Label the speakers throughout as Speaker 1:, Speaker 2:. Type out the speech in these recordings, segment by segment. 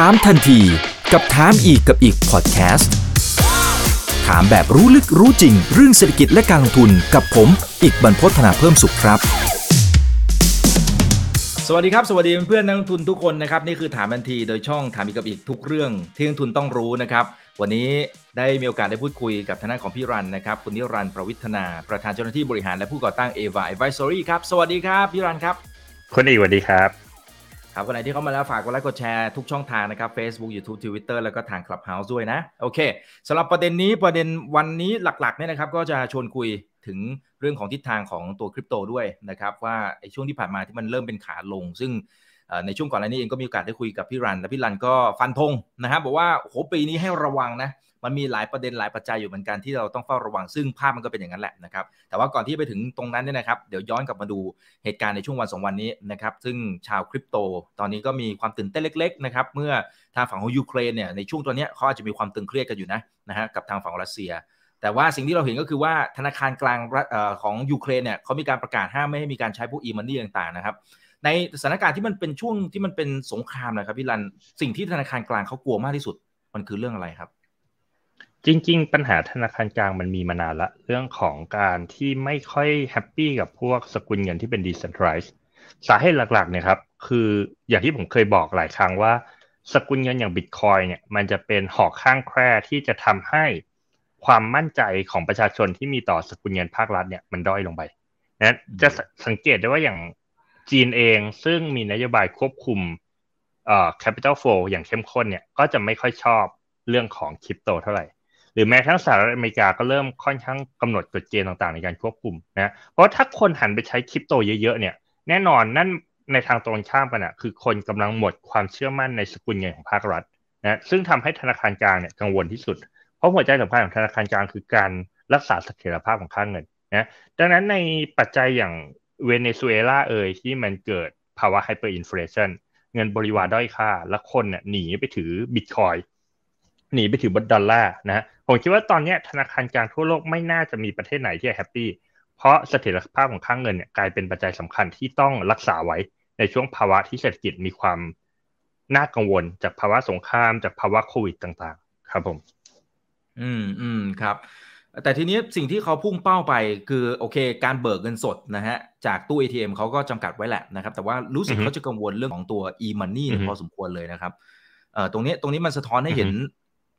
Speaker 1: ถามทันทีกับถามอีกกับอีกพอดแคสต์ถามแบบรู้ลึกรู้จริง เรื่องเศรษฐกิจและการลงทุนกับผม อีกบรรพฒนาเพิ่มสุขครับ สวัสดีครับ สวัสดีเพื่อนนักลงทุนทุกคนนะครับ นี่คือถามทันทีโดยช่องถามอีกกับอีกทุกเรื่องที่นักลงทุนต้องรู้นะครับ วันนี้ได้มีโอกาสได้พูดคุยกับทนายของพี่รันนะครับคุณนิรันดร์ประวิทนาประธานเจ้าหน้าที่บริหารและผู้ก่อตั้ง Ava Advisory ครับสวัสดีครับพี่รันครับ
Speaker 2: คุณอีกสวัสดีครับ
Speaker 1: ครับคนไหนที่เข้ามาแล้วฝากกดไลค์กดแชร์ทุกช่องทางนะครับ Facebook YouTube Twitter แล้วก็ทาง Clubhouse ด้วยนะ โอเคสำหรับประเด็นนี้ประเด็นวันนี้หลักๆเนี่ยนะครับ ก็จะชวนคุยถึงเรื่องของทิศทางของตัวคริปโตด้วยนะครับ ว่าไอ้ช่วงที่ผ่านมาที่มันเริ่มเป็นขาลง ซึ่งในช่วงก่อนหน้านี้เองก็มีโอกาสได้คุยกับพี่รัน และพี่รันก็ฟันธงนะครับบอกว่าโหปีนี้ให้ระวังนะ มันมีหลายประเด็นหลายปัจจัยอยู่เหมือนกันที่เราต้องเฝ้าระวังซึ่งภาพมันก็เป็นอย่างนั้นแหละนะครับแต่ว่าก่อนที่ไปถึงตรงนั้นเนี่ยนะครับเดี๋ยวย้อนกลับมาดูเหตุการณ์ในช่วงวันสองวันนี้นะครับซึ่งชาวคริปโต ตอนนี้ก็มีความตื่นเต้นเล็กๆนะครับเมื่อทางฝั่งของยูเครนเนี่ยในช่วงตัวนี้เขาอาจจะมีความตึงเครียดกันอยู่นะนะฮะกับทางฝั่งรัสเซีย แต่ว่าสิ่งที่เราเห็นก็คือว่าธนาคารกลางของยูเครนเนี่ยเขามีการประกาศห้ามไม่ให้มีการใช้พวก e-money ต่างๆนะครับในสถานการณ์ที่มันเป็นช่วงที่มันเป็นสงครามนะครับพี่รันสิ่งที่ธนาคารกลางเขากลัวมากที่สุดมันคือเรื่องอะไรครับ
Speaker 2: จริง ๆ ปัญหาธนาคารกลางมันมีมานานละ เรื่องของการที่ไม่ค่อย happy กับพวกสกุลเงินที่เป็น decentralized สาเหตุหลักๆเนี่ยครับ คืออย่างที่ผมเคยบอกหลายครั้งว่า สกุลเงินอย่าง Bitcoin เนี่ยมันจะเป็นหอกข้างแคร่ที่จะทำให้ความมั่นใจของประชาชนที่มีต่อสกุลเงินภาครัฐเนี่ยมันด้อยลงไปนะจะสังเกตได้ว่าอย่างจีนเองซึ่งมีนโยบายควบคุมเอ่อ capital flow อย่างเข้มข้นเนี่ยก็จะไม่ค่อยชอบเรื่องของคริปโตเท่าไหร่ หรือแม้ทั้งสหรัฐอเมริกาก็เริ่มค่อนข้างกำหนดกฎเกณฑ์ต่างๆ ในการควบคุมนะเพราะถ้าคนหันไปใช้คริปโตเยอะๆเนี่ยแน่นอนนั่นในทางตรงข้ามกันอะคือคนกำลังหมดความเชื่อมั่นในสกุลเงินของภาครัฐนะซึ่งทำให้ธนาคารกลางเนี่ยกังวลที่สุด เพราะหัวใจสำคัญของธนาคารกลางคือการรักษาเสถียรภาพของค่าเงินนะดังนั้นในปัจจัยอย่างเวเนซุเอลาเอ่ยที่มันเกิดภาวะ hyperinflation เงินโบลิวาร์ด้อยค่า และคนเนี่ยหนีไปถือบิตคอยน์หนีไปถือดอลลาร์นะ ผมคิดว่าตอนนี้ธนาคารกลางทั่วโลกไม่น่าจะมีประเทศไหนที่ happy เพราะเสถียรภาพของค่างเงินเนี่ยกลายเป็นปัจจัยสำคัญที่ต้องรักษาไว้ในช่วงภาวะที่เศรษฐกิจมีความน่ากังวล จากภาวะสงคราม จากภาวะโควิดต่างๆ ครับผม
Speaker 1: อืมอืมครับ แต่ทีนี้สิ่งที่เขาพุ่งเป้าไปคือโอเค การเบิกเงินสดนะฮะจากตู้ ATM เขาก็จำกัดไว้แหละนะครับ แต่ว่ารู้สึกเขาจะกังวลเรื่องของตัว e-money พอสมควรเลยนะครับเอ่อตรงนี้ตรงนี้มันสะท้อนให้เห็น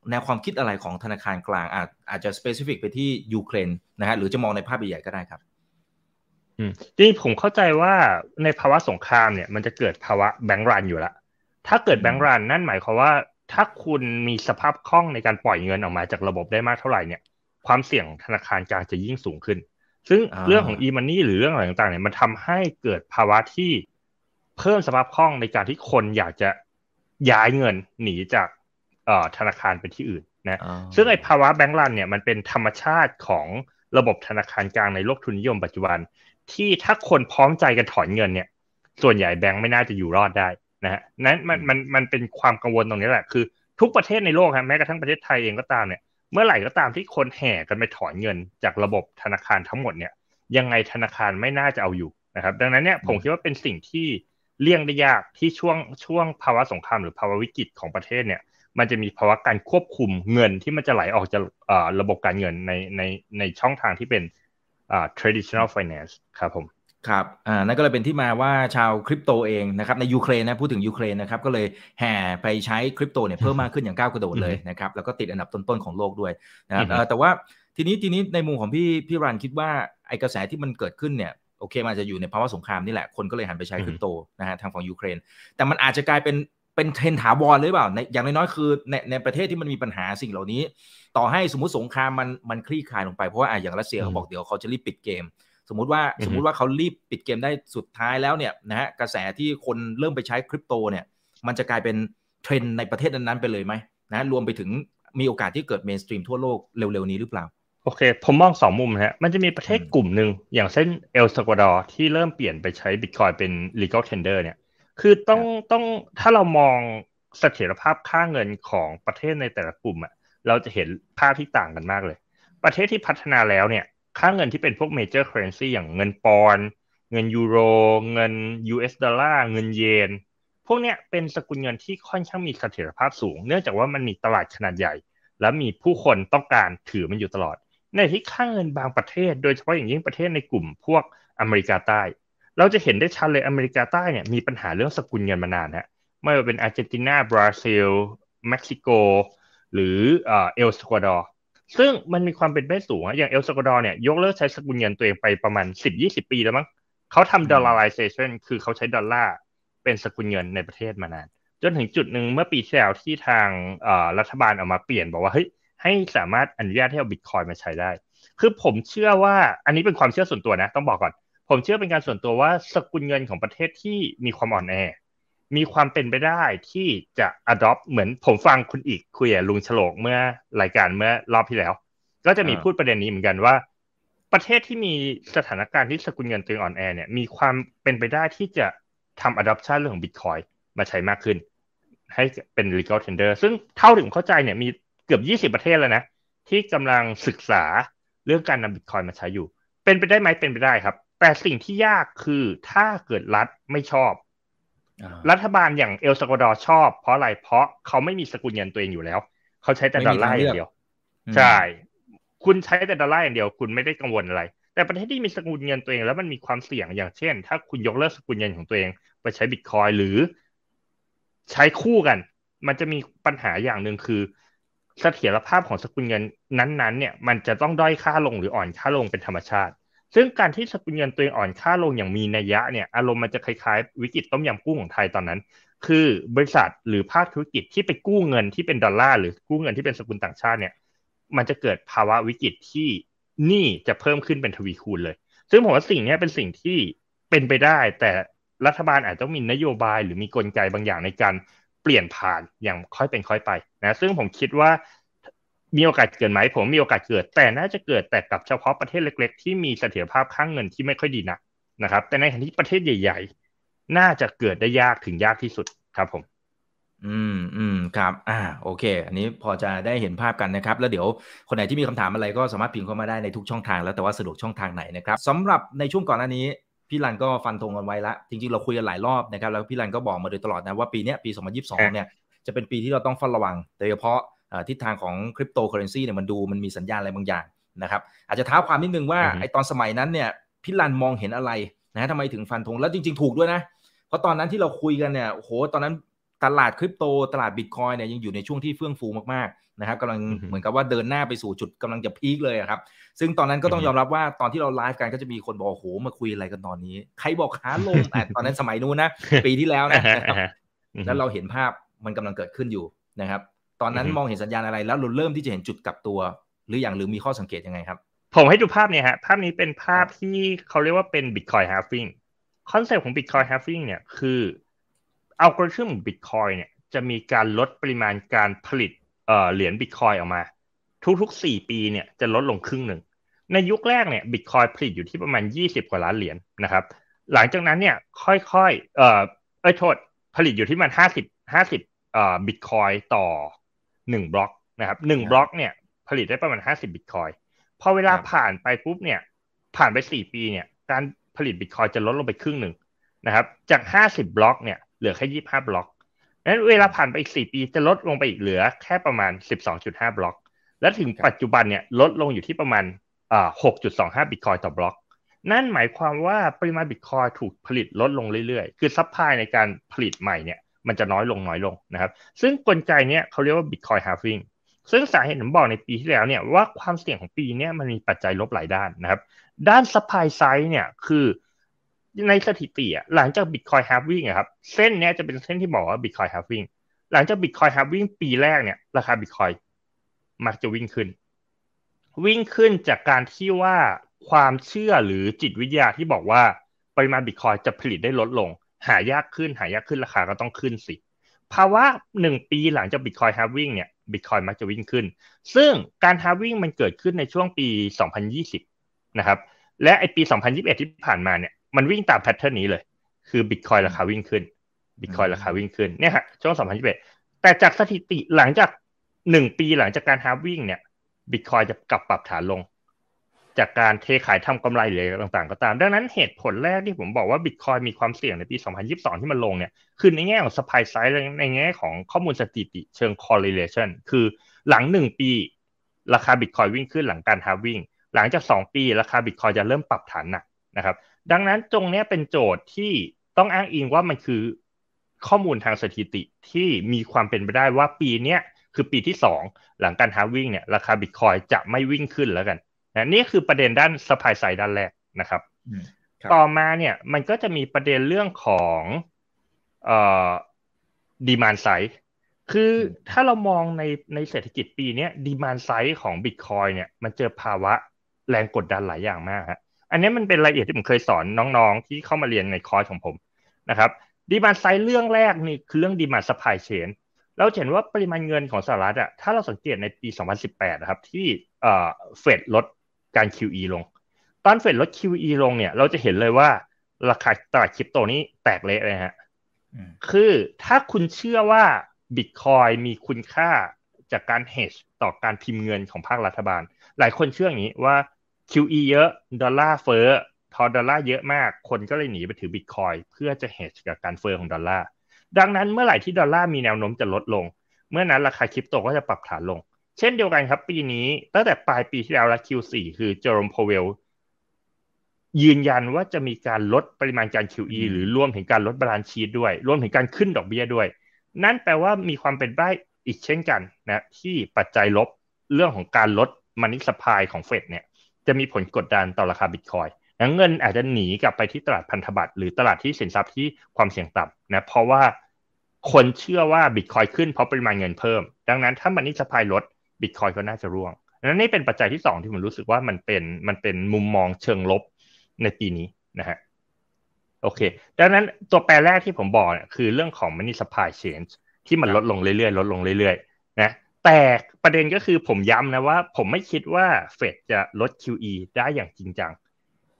Speaker 1: แนวความคิดอะไรของธนาคารกลางอาจอาจจะ specific ไปที่ยูเครนนะฮะหรือจะมองในภาพใหญ่ก็ได้ครับ
Speaker 2: อืมจริงผมเข้าใจว่าในภาวะสงครามเนี่ย มันจะเกิดภาวะแบงก์รันอยู่ละถ้าเกิดแบงก์รันนั่นหมายความว่า ถ้าคุณมีสภาพคล่องในการปล่อยเงินออกมาจากระบบได้มากเท่าไหร่เนี่ย ความเสี่ยงธนาคารกลางจะยิ่งสูงขึ้น ซึ่งเรื่องของ e-money หรือเรื่องอะไรต่างๆเนี่ยมันทำให้เกิดภาวะที่เพิ่มสภาพคล่องในการที่คนอยากจะย้ายเงินหนีจาก ธนาคารไปที่อื่นนะซึ่งไอ้ภาวะแบงก์รันเนี่ยมันเป็นธรรมชาติของระบบธนาคารกลางในโลกทุนนิยมปัจจุบัน ที่ถ้าคนพร้อมใจกันถอนเงินเนี่ย ส่วนใหญ่แบงก์ไม่น่าจะอยู่รอดได้นะฮะนั้นมันมันมันเป็นความกังวลตรงนี้แหละ คือทุกประเทศในโลกครับแม้กระทั่งประเทศไทยเองก็ตามเนี่ยเมื่อไหร่ก็ตามที่คนแห่กันไปถอนเงินจากระบบธนาคารทั้งหมดเนี่ย ยังไงธนาคารไม่น่าจะเอาอยู่นะครับ ดังนั้นเนี่ยผมคิดว่าเป็นสิ่งที่เลี่ยงได้ยากที่ช่วงช่วงภาวะสงครามหรือภาวะวิกฤตของประเทศเนี่ย มันจะมีภาวะการควบคุมเงินที่มันจะไหลออกจากระบบการเงินในในในช่องทางที่เป็น traditional finance ครับผม
Speaker 1: ครับ อ่า นั่นก็เลยเป็นที่มาว่าชาวคริปโตเองนะครับ ในยูเครนนะ พูดถึงยูเครนนะครับ ก็เลยแห่ไปใช้คริปโตเนี่ยเพิ่มมากขึ้นอย่างก้าวกระโดดเลยนะครับ แล้วก็ติดอันดับต้นๆของโลกด้วยนะครับแต่ว่าทีนี้ทีนี้ในมุมของพี่พี่รันคิดว่าไอกระแสที่มันเกิดขึ้นเนี่ย โอเค มันจะอยู่ในภาวะสงครามนี่แหละ คนก็เลยหันไปใช้คริปโตนะฮะทางฝั่งยูเครน แต่มันอาจจะกลายเป็น เป็นเทรนถาวรหรือเปล่าในอย่างน้อยๆคือในในประเทศที่มันมีปัญหาสิ่งเหล่านี้ ต่อให้สมมติสงครามมันมันคลี่คลายลงไปเพราะว่าอย่างรัสเซียเขาบอกเดี๋ยวเขาจะรีบปิดเกม สมมุติว่าสมมุติว่าเขารีบปิดเกมได้สุดท้ายแล้วเนี่ยนะฮะกระแสที่คนเริ่มไปใช้คริปโตเนี่ยมันจะกลายเป็นเทรนในประเทศนั้นๆไปเลยไหมนะรวมไปถึงมีโอกาสที่เกิด mainstream ทั่วโลกเร็วๆนี้หรือเปล่า
Speaker 2: โอเค ผมมองสองมุมฮะ มันจะมีประเทศกลุ่มหนึ่งอย่างเช่นเอลซัลวาดอร์ที่เริ่มเปลี่ยนไปใช้บิตคอยน์เป็น legal tender เนี่ย คือต้องต้องถ้าเรามองเสถียรภาพค่าเงินของประเทศในแต่ละกลุ่มอะเราจะเห็นภาพที่ต่างกันมากเลย ประเทศที่พัฒนาแล้วเนี่ย ค่าเงินที่เป็นพวก major currency อย่างเงินปอนด์เงินยูโร เงิน US ดอลลาร์เงินเยน พวกเนี้ยเป็นสกุลเงินที่ค่อนข้างมีเสถียรภาพสูง เนื่องจากว่ามันมีตลาดขนาดใหญ่ และมีผู้คนต้องการถือมันอยู่ตลอด ในที่ค่าเงินบางประเทศ โดยเฉพาะอย่างยิ่งประเทศในกลุ่มพวกอเมริกาใต้ เราจะเห็นได้ชัดเลยอเมริกาใต้เนี่ยมีปัญหาเรื่องสกุลเงินมานานฮะไม่ว่าเป็นอาร์เจนตินาบราซิลเม็กซิโก หรือเอลซัลวาดอร์ซึ่งมันมีความเป็นไปสูงอย่างเอลซัลวาดอร์เนี่ยยกเลิกใช้สกุลเงินตัวเองไปประมาณ 10-20 ปีแล้วมั้งเขาทำ dollarization คือเขาใช้ดอลลาร์เป็นสกุลเงินในประเทศมานาน จนถึงจุดหนึ่งเมื่อปีที่แล้วที่ทางรัฐบาลออกมาเปลี่ยนบอกว่าเฮ้ยให้สามารถอนุญาตให้เอาบิตคอยน์มาใช้ได้ คือผมเชื่อว่าอันนี้เป็นความเชื่อส่วนตัวนะ ต้องบอกก่อน ผมเชื่อเป็นการส่วนตัวว่าสกุลเงินของประเทศที่มีความอ่อนแอ มีความเป็นไปได้ที่จะ adopt เหมือนผมฟังคุณอิกคุยกับลุงโฉลกเมื่อรายการเมื่อรอบที่แล้ว ก็จะมีพูดประเด็นนี้เหมือนกันว่า ประเทศที่มีสถานการณ์ที่สกุลเงินตัวอ่อนแอเนี่ยมีความเป็นไปได้ที่จะทำ adoption เรื่องของ Bitcoin มาใช้มากขึ้น ให้เป็น legal tender ซึ่งเท่าถึงเข้าใจเนี่ยมีเกือบ 20 ประเทศแล้วนะที่กำลังศึกษาเรื่องการนำ Bitcoin มาใช้อยู่ เป็นไปได้ไหมเป็นไปได้ครับ แต่สิ่งที่ยากคือถ้าเกิดรัฐไม่ชอบ รัฐบาลอย่างเอลซากวาดอร์ชอบ เพราะอะไรเพราะเขาไม่มีสกุลเงินตัวเองอยู่แล้ว เขาใช้แต่ดอลลาร์อย่างเดียว ใช่ คุณใช้แต่ดอลลาร์อย่างเดียว คุณไม่ได้กังวลอะไร แต่ประเทศที่มีสกุลเงินตัวเองแล้วมันมีความเสี่ยงอย่างเช่น ถ้าคุณยกเลิกสกุลเงินของตัวเองไปใช้บิตคอยหรือ ใช้คู่กัน มันจะมีปัญหาอย่างหนึ่งคือเสถียรภาพของสกุลเงินนั้นๆ เนี่ย มันจะต้องด้อยค่าลงหรืออ่อนค่าลงเป็นธรรมชาติ ซึ่งการที่สกุลเงินตัวเองอ่อนค่าลงอย่างมีนัยยะเนี่ยอารมณ์มันจะคล้ายๆ วิกฤตต้มยำกุ้งของไทยตอนนั้น คือบริษัทหรือภาคธุรกิจที่ไปกู้เงินที่เป็นดอลลาร์หรือกู้เงินที่เป็นสกุลต่างชาติเนี่ย มันจะเกิดภาวะวิกฤตที่หนี้จะเพิ่มขึ้นเป็นทวีคูณเลย ซึ่งผมว่าสิ่งนี้เป็นสิ่งที่เป็นไปได้ แต่รัฐบาลอาจต้องมีนโยบายหรือมีกลไกบางอย่างในการเปลี่ยนผ่านอย่างค่อยเป็นค่อยไปนะซึ่งผมคิดว่า มีโอกาสเกิดไหมผมมีโอกาสเกิด แต่น่าจะเกิดแต่กับเฉพาะประเทศเล็ก ๆ ที่มีเสถียรภาพข้างเงินที่ไม่ค่อยดีนักนะครับ แต่ในขณะที่ประเทศใหญ่ ๆ น่าจะเกิดได้ยากถึงยากที่สุดครับผม
Speaker 1: อืมอืมครับ อ่า โอเค อันนี้พอจะได้เห็นภาพกันนะครับ แล้วเดี๋ยวคนไหนที่มีคำถามอะไรก็สามารถพิมพ์เข้ามาได้ในทุกช่องทางแล้วแต่ว่าสะดวกช่องทางไหนนะครับสำหรับในช่วงก่อนหน้านี้พี่รันก็ฟันธงกันไว้ละจริงๆเราคุยกันหลายรอบนะครับแล้วพี่รันก็บอกมาโดยตลอดนะว่าปีนี้ปี 2022 เนี่ยจะเป็นปีที่เราต้องเฝ้าระวังโดยเฉพาะ ทิศทางของคริปโตเคอเรนซีเนี่ยมันดูมันมีสัญญาณอะไรบางอย่างนะครับอาจจะท้าความนิดนึงว่าไอตอนสมัยนั้นเนี่ยพี่รันมองเห็นอะไรนะทำไมถึงฟันธงแล้วจริง ๆ ถูกด้วยนะ เพราะตอนนั้นที่เราคุยกันเนี่ยโหตอนนั้นตลาดคริปโตตลาดบิตคอยเนี่ยยังอยู่ในช่วงที่เฟื่องฟูมากๆนะครับกำลังเหมือนกับว่าเดินหน้าไปสู่จุดกำลังจะพีคเลยครับ ซึ่งตอนนั้นก็ต้องยอมรับว่าตอนที่เราไลฟ์กันก็จะมีคนบอกโอ้โหมาคุยอะไรกันตอนนี้ ใครบอกขาลงแต่ตอนนั้นสมัยนู้นนะปีที่แล้วนะแล้วเราเห็นภาพมันกำลังเกิดขึ้นอยู่นะครับ ตอนนั้นมองเห็นสัญญาณอะไร แล้วเราเริ่มที่จะเห็นจุดกลับตัว หรืออย่างหรือมีข้อสังเกตยังไงครับ
Speaker 2: ผมให้ดูภาพเนี่ยฮะภาพนี้เป็นภาพที่เขาเรียกว่าเป็น Bitcoin halving concept ของ Bitcoin halving เนี่ยคืออัลกอริทึมบิตคอยน์เนี่ยจะมีการลดปริมาณการผลิตเหรียญบิตคอยน์ออกมา ทุกๆ 4 ปีเนี่ยจะลดลงครึ่งหนึ่งในยุคแรกเนี่ยบิตคอยน์ผลิตอยู่ที่ประมาณ 20 กว่าล้านเหรียญนะครับ หลังจากนั้นเนี่ยค่อยๆ เอ่อเอ้ยโทษ ผลิตอยู่ที่มัน50 50เอ่อบิตคอยน์ต่อ 1บล็อกนะครับ1บล็อกเนี่ยผลิตได้ประมาณ50บิตคอยน์พอเวลาผ่านไปปุ๊บเนี่ย ผ่านไป4ปีเนี่ยการผลิตบิตคอยน์จะลดลงไปครึ่งหนึ่งนะครับ จาก50บล็อกเนี่ยเหลือแค่25บล็อกนั้นเวลาผ่านไปอีก4ปีจะลดลงไปอีกเหลือแค่ประมาณ12.5บล็อก และถึงปัจจุบันเนี่ยลดลงอยู่ที่ประมาณอ่า6.25บิตคอยน์ต่อบล็อก นั่นหมายความว่าปริมาณบิตคอยน์ถูกผลิตลดลงเรื่อยๆ คือ supply ในการผลิตใหม่เนี่ย มันจะน้อยลงน้อยลงนะครับ ซึ่งกลไกเนี้ยเขาเรียกว่า Bitcoin halving ซึ่งสาเหตุผมบอกในปีที่แล้วเนี่ยว่าความเสี่ยงของปีนี้มันมีปัจจัยลบหลายด้านนะครับ ด้าน supply side เนี่ยคือในสถิติอะหลังจาก Bitcoin halving อะครับเส้นเนี้ยจะเป็นเส้นที่บอกว่า Bitcoin halving หลังจาก Bitcoin halving ปีแรกเนี่ยราคา Bitcoin มักจะวิ่งขึ้น วิ่งขึ้นจากการที่ว่าความเชื่อหรือจิตวิทยาที่บอกว่าปริมาณ Bitcoin จะผลิตได้ลดลง หายากขึ้นหายากขึ้นราคาก็ต้องขึ้นสิภาวะหนึ่งปีหลังจาก Bitcoin halving เนี่ย Bitcoin มักจะวิ่งขึ้น ซึ่งการ halving มันเกิดขึ้นในช่วงปี 2020 นะครับ และไอ้ปี 2021 ที่ผ่านมาเนี่ยมันวิ่งตาม pattern นี้เลย คือบิตคอยน์ราคาวิ่งขึ้นบิตคอยน์ราคาวิ่งขึ้นเนี่ยฮะช่วง 2021 แต่จากสถิติหลังจากหนึ่งปีหลังจากการฮาร์วิ่งเนี่ยบิตคอยจะกลับปรับฐานลง จากการเทขายทำกำไรหรือะไรต่างๆ ก็ตาม ดังนั้นเหตุผลแรกที่ผมบอกว่าบิตคอยมีความเสี่ยงในปี 2022 ที่มันลงเนี่ย คือในแง่ของ supply side ในแง่ของข้อมูลสถิติเชิง correlation คือหลังหนึ่งปี ราคาบิตคอยวิ่งขึ้นหลังการฮาวิ่งหลังจาก 2 ปี ราคาบิตคอยจะเริ่มปรับฐานหนักนะครับ ดังนั้นตรงนี้เป็นโจทย์ที่ต้องอ้างอิงว่ามันคือข้อมูลทางสถิติที่มีความเป็นไปได้ว่าปีนี้คือปีที่ 2 หลังการ halving เนี่ยราคาบิตคอยน์จะไม่วิ่งขึ้นแล้วกัน นะนี่คือประเด็นด้าน supply side ด้านแรกนะครับ ต่อมาเนี่ยมันก็จะมีประเด็นเรื่องของเอ่อ demand side คือถ้าเรามองในในเศรษฐกิจปีนี้ demand side ของบิตคอยน์เนี่ยมันเจอภาวะแรงกดดันหลายอย่างมากฮะอันนี้มันเป็นรายละเอียดที่ผมเคยสอนน้องๆ ที่เข้ามาเรียนในคอร์สของผมนะครับ demand side เรื่องแรกนี่คือเรื่อง money supply change เราเห็นว่าปริมาณเงินของสหรัฐอะถ้าเราสังเกตในปี 2018 นะครับ ที่เฟดลด การ QE ลง ตอนเฟดลด QE ลงเนี่ย เราจะเห็นเลยว่าราคาตลาดคริปโตนี้แตกเละเลยฮะ คือถ้าคุณเชื่อว่าบิตคอยน์มีคุณค่าจากการ hedge ต่อการพิมพ์เงินของภาครัฐบาล หลายคนเชื่ออย่างนี้ว่า QE เยอะ ดอลลาร์เฟ้อ พอดอลลาร์เยอะมาก คนก็เลยหนีไปถือบิตคอยน์เพื่อจะ hedge กับการเฟ้อของดอลลาร์ ดังนั้นเมื่อไหร่ที่ดอลลาร์มีแนวโน้มจะลดลง เมื่อนั้นราคาคริปโตก็จะปรับฐานลง เช่นเดียวกันครับ ปีนี้ตั้งแต่ปลายปีที่แล้วและ Q4 คือเจอโรม พาวเวลล์ยืนยันว่าจะมีการลดปริมาณการ QE หรือรวมถึงการลด balance sheet ด้วย รวมถึงการขึ้นดอกเบี้ยด้วย นั่นแปลว่ามีความเป็นได้อีกเช่นกันนะที่ปัจจัยลบเรื่องของการลดมันนิสพายของเฟดเนี่ยจะมีผลกดดันต่อราคาบิตคอยนะเงินอาจจะหนีกลับไปที่ตลาดพันธบัตรหรือตลาดที่สินทรัพย์ที่ความเสี่ยงต่ำนะเพราะว่าคนเชื่อว่าบิตคอยขึ้นเพราะปริมาณเงินเพิ่ม ดังนั้นถ้ามันนิสพายลด บิตคอยก็น่าจะร่วงนั้นนี่เป็นปัจจัยที่สองที่ผมรู้สึกว่ามันเป็นมันเป็นมุมมองเชิงลบในปีนี้นะฮะโอเค ดังนั้นตัวแปรแรกที่ผมบอกเนี่ยคือเรื่องของ money supply change ที่มันลดลงเรื่อยๆ ลดลงเรื่อยๆ นะ แต่ประเด็นก็คือผมย้ำนะว่า ผมไม่คิดว่าเฟดจะลด QE ได้อย่างจริงจัง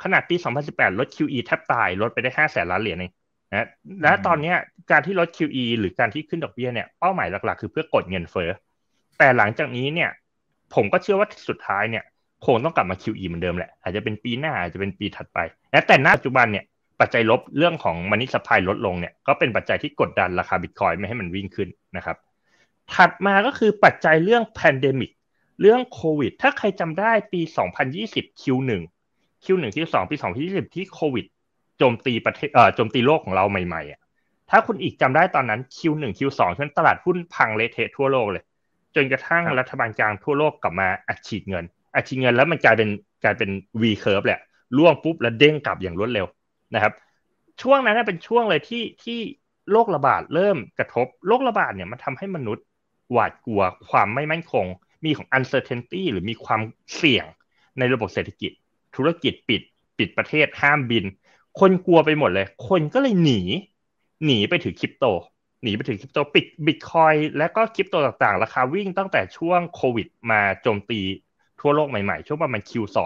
Speaker 2: ขนาดปี 2018 ลด QE แทบตาย ลดไปได้ 5 แสนล้านเหรียญเองนะ และตอนนี้การที่ลด QE หรือการที่ขึ้นดอกเบี้ยเนี่ย เป้าหมายหลักๆ คือเพื่อกดเงินเฟ้อ แต่หลังจากนี้เนี่ย ผมก็เชื่อว่าสุดท้ายเนี่ยคงต้องกลับมา QE เหมือนเดิมแหละ อาจจะเป็นปีหน้าอาจจะเป็นปีถัดไป แต่ณปัจจุบันเนี่ยปัจจัยลบเรื่องของ money supply ลดลงเนี่ยก็เป็นปัจจัยที่กดดันราคาบิตคอยน์ไม่ให้มันวิ่งขึ้นนะครับ ถัดมาก็คือปัจจัยเรื่อง pandemic เรื่องโควิด ถ้าใครจำได้ปี 2020 Q1 Q1 Q2 ปี 2020 ที่โควิดโจมตีประเทศเอ่อโจมตีโลกของเราใหม่ๆอะถ้าคุณอิกจำได้ตอนนั้น Q1 Q2 ช่วงตลาดหุ้นพังเละเทะทั่วโลกเลย จนกระทั่งรัฐบาลกลางทั่วโลกกลับมาอัดฉีดเงิน อัดฉีดเงินแล้วมันกลายเป็นกลายเป็น V curve แหละล่วงปุ๊บแล้วเด้งกลับอย่างรวดเร็วนะครับ ช่วงนั้นเป็นช่วงเลยที่ที่โรคระบาดเริ่มกระทบโรคระบาดเนี่ยมันทำให้มนุษย์หวาดกลัวความไม่มั่นคง มีของ uncertainty หรือมีความเสี่ยงในระบบเศรษฐกิจ ธุรกิจปิดปิดประเทศห้ามบิน คนกลัวไปหมดเลย คนก็เลยหนี หนีไปถือคริปโต หนีไปถึงคริปโตปิดบิตคอยและก็คริปโตต่างๆ ราคาวิ่งตั้งแต่ช่วงโควิดมาโจมตีทั่วโลกใหม่ๆ ช่วงประมาณ Q2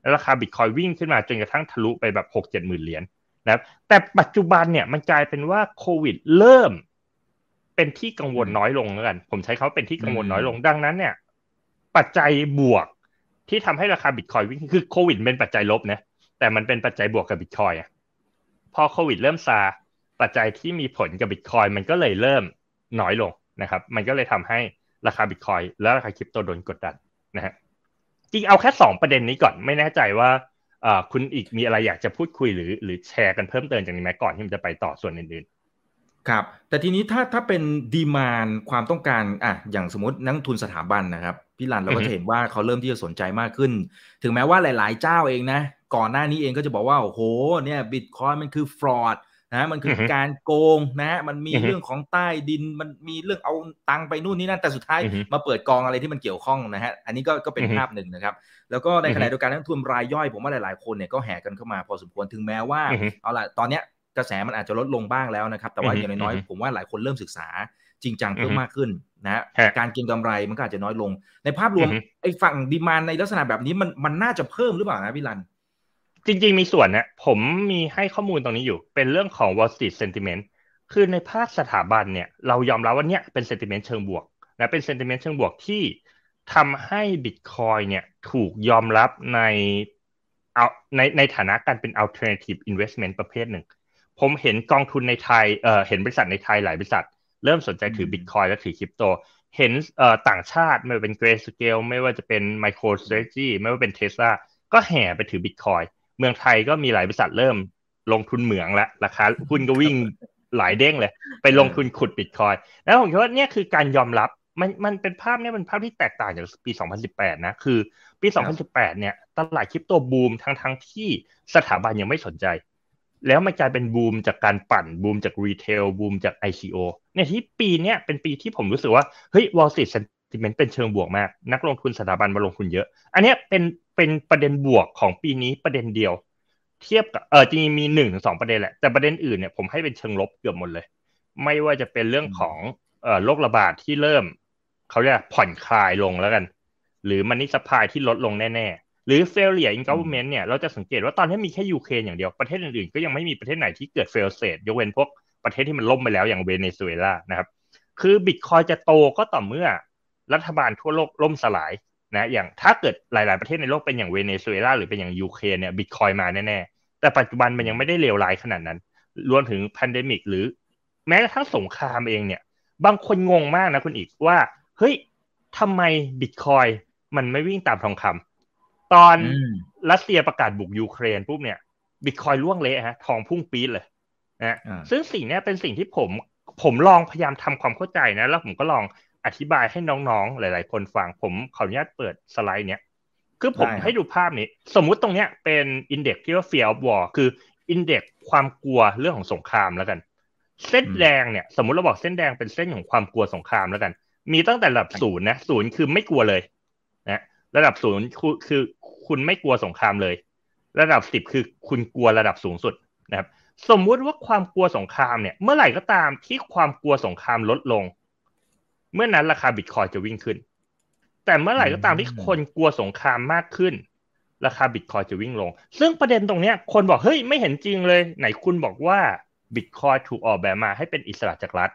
Speaker 2: แล้วราคาบิตคอยวิ่งขึ้นมาจนกระทั่งทะลุไปแบบหกเจ็ดหมื่นเหรียญนะครับแต่ปัจจุบันเนี่ยมันกลายเป็นว่าโควิดเริ่ม เป็นที่กังวลน้อยลงแล้วกัน ผมใช้เขาเป็นที่กังวลน้อยลงดังนั้นเนี่ย ปัจจัยบวกที่ทำให้ราคาบิตคอยวิ่งคือโควิดเป็นปัจจัยลบนะแต่มันเป็นปัจจัยบวกกับบิตคอยอะพอโควิดเริ่มซา ปัจจัยที่มีผลกับบิตคอยมันก็เลยเริ่มน้อยลงนะครับ มันก็เลยทำให้ราคาบิตคอยและราคาคริปโตโดนกดดันนะฮะจริงเอาแค่สองประเด็นนี้ก่อนไม่แน่ใจว่าคุณอีกมีอะไรอยากจะพูดคุยหรือ หรือแชร์กันเพิ่มเติมจากนี้ไหมก่อนที่มันจะไปต่อส่วนอื่น
Speaker 1: ๆ ครับ แต่ทีนี้ถ้าถ้าเป็นดีมานความต้องการอะอย่างสมมตินักทุนสถาบันนะครับ พี่ลันเราก็จะเห็นว่าเขาเริ่มที่จะสนใจมากขึ้น ถึงแม้ว่าหลาย ๆ เจ้าเองนะ ก่อนหน้านี้เองก็จะบอกว่า โอ้โหเนี่ยบิตคอยมันคือฟรอด นะมันคือการโกงนะมันมีเรื่องของใต้ดินมันมีเรื่องเอาตังไปนู่นนี่นั่นแต่สุดท้ายมาเปิดกองอะไรที่มันเกี่ยวข้องนะฮะอันนี้ก็ก็เป็นภาพหนึ่งนะครับ แล้วก็ในขณะเดียวกันนักทุนรายย่อยผมว่าหลายๆคนเนี่ยก็แห่กันเข้ามาพอสมควรถึงแม้ว่าเอาล่ะตอนเนี้ยกระแสมันอาจจะลดลงบ้างแล้วนะครับ แต่ว่าอย่างน้อยๆผมว่าหลายคนเริ่มศึกษาจริงจังเพิ่มมากขึ้นนะการเก็งกำไรมันก็อาจจะน้อยลง ในภาพรวมไอ้ฝั่งดีมานในลักษณะแบบนี้มันมันน่าจะเพิ่มหรือเปล่านะพี่รัน
Speaker 2: จริงๆ มีส่วนนะผมมีให้ข้อมูลตรงนี้อยู่ เป็นเรื่องของ Wall Street Sentiment คือในภาคสถาบันเนี่ยเรายอมรับว่าเนี่ยเป็น sentiment เชิงบวกนะเป็น sentiment เชิงบวกที่ทำให้ Bitcoin เนี่ยถูกยอมรับในเอาในในฐานะการเป็น alternative investment ประเภทหนึ่ง ผมเห็นกองทุนในไทยเอ่อเห็นบริษัทในไทยหลายบริษัท เริ่มสนใจถือบิตคอยและถือคริปโต เห็นเอ่อต่างชาติไม่ว่าเป็น Grayscale ไม่ว่าจะเป็น MicroStrategy ไม่ว่าเป็น Tesla ก็แห่ไปถือบิตคอยน์ เมืองไทยก็มีหลายบริษัทเริ่มลงทุนเหมืองแล้วราคาหุ้นก็วิ่งหลายเด้งเลย ไปลงทุนขุดบิตคอยน์แล้วผมคิดว่าเนี่ยคือการยอมรับมันมันเป็นภาพเนี่ยเป็นภาพที่แตกต่างจากปี 2018 นะ คือปี 2018 เนี่ย ตลาดคริปโตบูมทั้งทั้งที่สถาบันยังไม่สนใจ แล้วมันกลายเป็นบูมจากการปั่นบูมจาก retail บูมจาก ICO เนี่ยที่ปีเนี้ยเป็นปีที่ผมรู้สึกว่า เฮ้ย Wall Street เซนtiment เป็นเชิงบวกมาก นักลงทุนสถาบันมาลงทุนเยอะ อันนี้เป็น เป็นประเด็นบวกของปีนี้ประเด็นเดียว เทียบกับเออจริงมีหนึ่งถึงสองประเด็นแหละแต่ประเด็นอื่นเนี่ยผมให้เป็นเชิงลบเกือบหมดเลย ไม่ว่าจะเป็นเรื่องของเอ่อโรคระบาดที่เริ่มเขาเรียกผ่อนคลายลงแล้วกัน หรือ money supply ที่ลดลงแน่ๆ หรือ failure in government เนี่ยเราจะสังเกตว่าตอนนี้มีแค่ยูเครนอย่างเดียวประเทศอื่นๆก็ยังไม่มีประเทศไหนที่เกิด fail state ยกเว้นพวกประเทศที่มันล่มไปแล้วอย่างเวเนซุเอลานะครับ คือบิตคอยจะโตก็ต่อเมื่อรัฐบาลทั่วโลกล่มสลาย นะอย่างถ้าเกิดหลาย ๆ ประเทศในโลกเป็นอย่างเวเนซุเอลาหรือเป็นอย่างยูเครนเนี่ยบิตคอยมาแน่ ๆ แต่ปัจจุบันมันยังไม่ได้เลวร้ายขนาดนั้น รวมถึง pandemic หรือแม้กระทั่งสงครามเองเนี่ย บางคนงงมากนะคุณอีกว่า เฮ้ยทำไมบิตคอยมันไม่วิ่งตามทองคำตอนรัสเซียประกาศบุกยูเครนปุ๊บเนี่ยบิตคอยล่วงเละฮะทองพุ่งปี๊ดเลยนะซึ่งสิ่งนี้เป็นสิ่งที่ผมผมลองพยายามทำความเข้าใจนะ แล้วผมก็ลอง อธิบายให้น้องๆ หลาย ๆ คนฟังผมขออนุญาตเปิดสไลด์เนี้ยคือผมให้ดูภาพนี้ สมมุติตรงเนี้ยเป็นอินเด็กซ์ที่ว่า fear of war คืออินเด็กซ์ความกลัวเรื่องของสงครามแล้วกัน เส้นแดงเนี่ย สมมุติเราบอกเส้นแดงเป็นเส้นของความกลัวสงครามแล้วกัน มีตั้งแต่ระดับศูนย์นะศูนย์คือไม่กลัวเลยนะระดับศูนย์คือคุณไม่กลัวสงครามเลย ระดับสิบคือคุณกลัวระดับสูงสุดนะครับ สมมุติว่าความกลัวสงครามเนี่ย เมื่อไหร่ก็ตามที่ความกลัวสงครามลดลง เมื่อนั้นราคาบิตคอยจะวิ่งขึ้น แต่เมื่อไหร่ก็ตามที่คนกลัวสงครามมากขึ้น ราคาบิตคอยจะวิ่งลง ซึ่งประเด็นตรงนี้คนบอกเฮ้ยไม่เห็นจริงเลย ไหนคุณบอกว่าบิตคอยถูกออกแบบมาให้เป็นอิสระจากรัฐ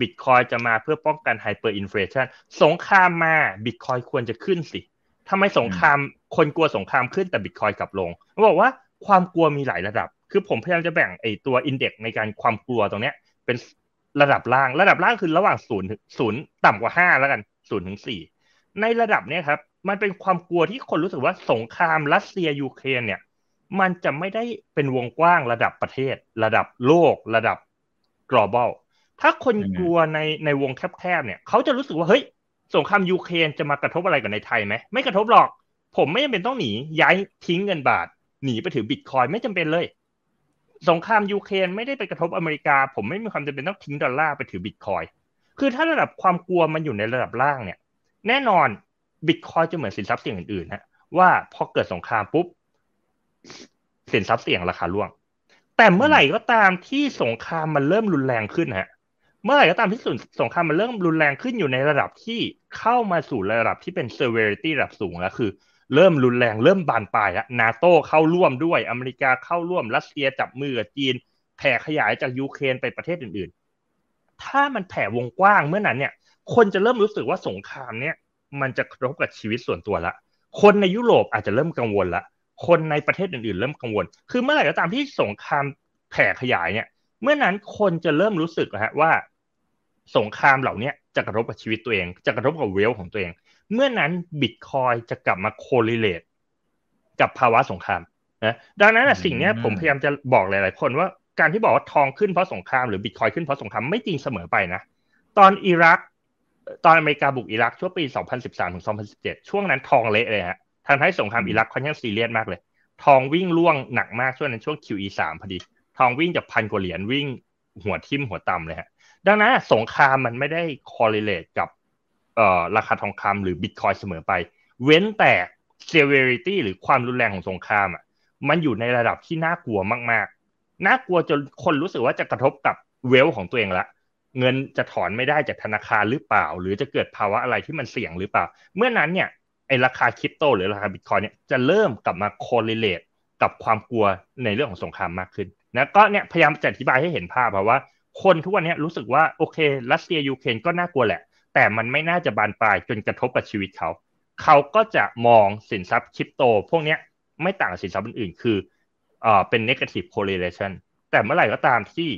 Speaker 2: บิตคอยจะมาเพื่อป้องกัน hyperinflation สงครามมาบิตคอยควรจะขึ้นสิทำไมสงครามคนกลัวสงครามขึ้นแต่บิตคอยกลับลงเขาบอกว่าความกลัวมีหลายระดับ คือผมพยายามจะแบ่งไอตัว index ในการความกลัวตรงเนี้ยเป็น ระดับล่าง ระดับล่างคือระหว่างศูนย์ศูนย์ต่ำกว่าห้าแล้วกันศูนย์ถึงสี่ในระดับเนี้ยครับ มันเป็นความกลัวที่คนรู้สึกว่าสงครามรัสเซียยูเครนเนี่ย มันจะไม่ได้เป็นวงกว้างระดับประเทศ ระดับโลก ระดับ global ถ้าคนกลัวในในวงแคบๆเนี่ย เขาจะรู้สึกว่าเฮ้ยสงครามยูเครนจะมากระทบอะไรกับในไทยไหมไม่กระทบหรอก ผมไม่จำเป็นต้องหนีย้ายทิ้งเงินบาท หนีไปถือบิตคอยไม่จำเป็นเลย สงครามยูเครนไม่ได้ไปกระทบอเมริกา ผมไม่มีความจำเป็นต้องทิ้งดอลลาร์ไปถือบิตคอยคือถ้าระดับความกลัวมันอยู่ในระดับล่างเนี่ย แน่นอนบิตคอยจะเหมือนสินทรัพย์เสี่ยงอื่นๆฮะว่าพอเกิดสงครามปุ๊บสินทรัพย์เสี่ยงราคาร่วง แต่เมื่อไหร่ก็ตามที่สงครามมันเริ่มรุนแรงขึ้นฮะเมื่อไหร่ก็ตามที่สงครามมันเริ่มรุนแรงขึ้นอยู่ในระดับที่เข้ามาสู่ระดับที่เป็น severity ระดับสูงแล้วคือ เริ่มรุนแรงเริ่มบานปลายแล้วนาโตเข้าร่วมด้วยอเมริกาเข้าร่วมรัสเซียจับมือกับจีนแผ่ขยายจากยูเครนไปประเทศอื่นๆ ถ้ามันแผ่วงกว้างเมื่อนั้นเนี่ย คนจะเริ่มรู้สึกว่าสงครามเนี่ยมันจะกระทบกับชีวิตส่วนตัวละ คนในยุโรปอาจจะเริ่มกังวลละ คนในประเทศอื่นๆ เริ่มกังวล คือเมื่อไหร่ก็ตามที่สงครามแผ่ขยายเนี่ย เมื่อนั้นคนจะเริ่มรู้สึกฮะว่า สงครามเหล่านี้จะกระทบกับชีวิตตัวเอง จะกระทบกับเวลของตัวเอง เมื่อนั้นบิตคอยจะกลับมาโคเรเลตกับภาวะสงครามนะดังนั้นสิ่งนี้ผมพยายามจะบอกหลาย ๆ คนว่าการที่บอกว่าทองขึ้นเพราะสงครามหรือบิตคอยขึ้นเพราะสงครามไม่จริงเสมอไปนะ ตอนอิรัก ตอนอเมริกาบุกอิรักช่วงปี 2013ถึง2017 ช่วงนั้นทองเละเลยฮะทางให้สงครามอิรักค่อนข้างซีเรียสมากเลย ทองวิ่งล่วงหนักมากช่วงนั้นช่วง QE3 พอดี ทองวิ่งจากพันกว่าเหรียญวิ่งหัวทิ่มหัวต่ำเลยฮะ ดังนั้นสงครามมันไม่ได้ correlate กับราคาทองคำหรือบิตคอยเสมอไป เว้นแต่ severity หรือความรุนแรงของสงครามอะมันอยู่ในระดับที่น่ากลัวมากๆ น่ากลัวจนคนรู้สึกว่าจะกระทบกับเวลของตัวเองละ เงินจะถอนไม่ได้จากธนาคารหรือเปล่า หรือจะเกิดภาวะอะไรที่มันเสี่ยงหรือเปล่า เมื่อนั้นเนี่ยไอราคาคริปโตหรือราคาบิตคอยเนี่ยจะเริ่มกลับมา correlate กับความกลัวในเรื่องของสงครามมากขึ้นนะก็เนี่ยพยายามจะอธิบายให้เห็นภาพว่า คนทุกวันนี้รู้สึกว่าโอเค รัสเซียยูเครนก็น่ากลัวแหละ แต่มันไม่น่าจะบานปลายจนกระทบกับชีวิตเขา เขาก็จะมองสินทรัพย์คริปโต พวกนี้ไม่ต่างกับสินทรัพย์อื่นๆ คือเอ่อเป็น negative correlation แต่เมื่อไหร่ก็ตามที่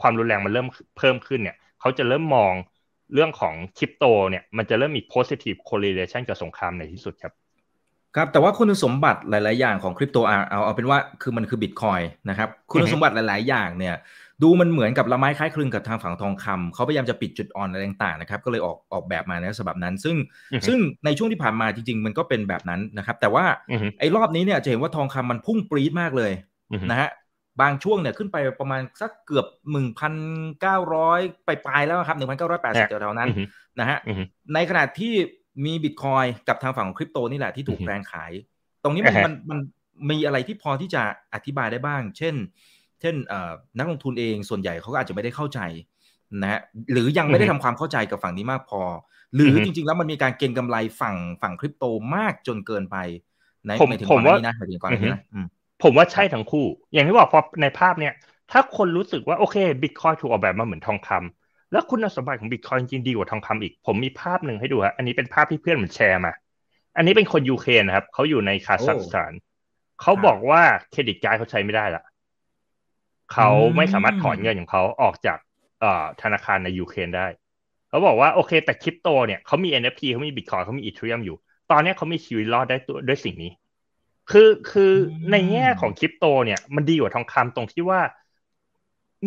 Speaker 2: ความรุนแรงมันเริ่มเพิ่มขึ้นเนี่ย เขาจะเริ่มมองเรื่องของคริปโตเนี่ยมันจะเริ่มมี positive correlation กับสงครามในที่สุดครับ
Speaker 1: ครับแต่ว่าคุณสมบัติหลาย ๆ อย่างของคริปโตเอาเอาเป็นว่าคือมันคือบิตคอยนะครับคุณสมบัติหลาย ๆ อย่างเนี่ย ดูมันเหมือนกับละไม้คล้ายคลึงกับทางฝั่งทองคำเขาพยายามจะปิดจุดอ่อนอะไรต่างๆนะครับก็เลยออกออกแบบมาในฉบับนั้น ซึ่งซึ่งในช่วงที่ผ่านมาจริง ๆ มันก็เป็นแบบนั้นนะครับแต่ว่าไอ้รอบนี้เนี่ยจะเห็นว่าทองคำมันพุ่งปรี๊ดมากเลยนะฮะบางช่วงเนี่ยขึ้นไปประมาณสักเกือบหนึ่งพันเก้าร้อยไปปลายแล้วครับหนึ่งพันเก้าร้อยแปดสิบแถวๆนั้นนะฮะในขณะที่มีบิตคอยกับทางฝั่งของคริปโตนี่แหละที่ถูกแรงขาย ตรงนี้มันมันมันมีอะไรที่พอที่จะอธิบายได้บ้าง เช่นเช่นนักลงทุนเองส่วนใหญ่เขาก็อาจจะไม่ได้เข้าใจนะฮะหรือยังไม่ได้ทำความเข้าใจกับฝั่งนี้มากพอ หรือจริง ๆ แล้วมันมีการเก็งกำไรฝั่งฝั่งคริปโตมากจนเกินไปในในถึงก่อนนี้นะในถึงก่อนนี้นะ
Speaker 2: ผมว่าใช่ทั้งคู่ อย่างที่บอกพอในภาพเนี่ย ถ้าคนรู้สึกว่าโอเคบิตคอยถูกออกแบบมาเหมือนทองคำแล้วคุณสมบัติของบิตคอยจริงดีกว่าทองคำอีก ผมมีภาพหนึ่งให้ดูฮะอันนี้เป็นภาพที่เพื่อนเหมือนแชร์มา อันนี้เป็นคนยูเครนนะครับเขาอยู่ในคาซัคสถานเขาบอกว่า credit card เขาใช้ไม่ได้ละ เขาไม่สามารถถอนเงินของเขาออกจากธนาคารในยูเครนได้ เขาบอกว่าโอเค แต่คริปโตเนี่ยเขามี NFT เขามีบิตคอยเขามี Ethereum อยู่ ตอนนี้เขามีชีวิตรอดได้ด้วยสิ่งนี้ คือคือในแง่ของคริปโตเนี่ยมันดีกว่าทองคำตรงที่ว่า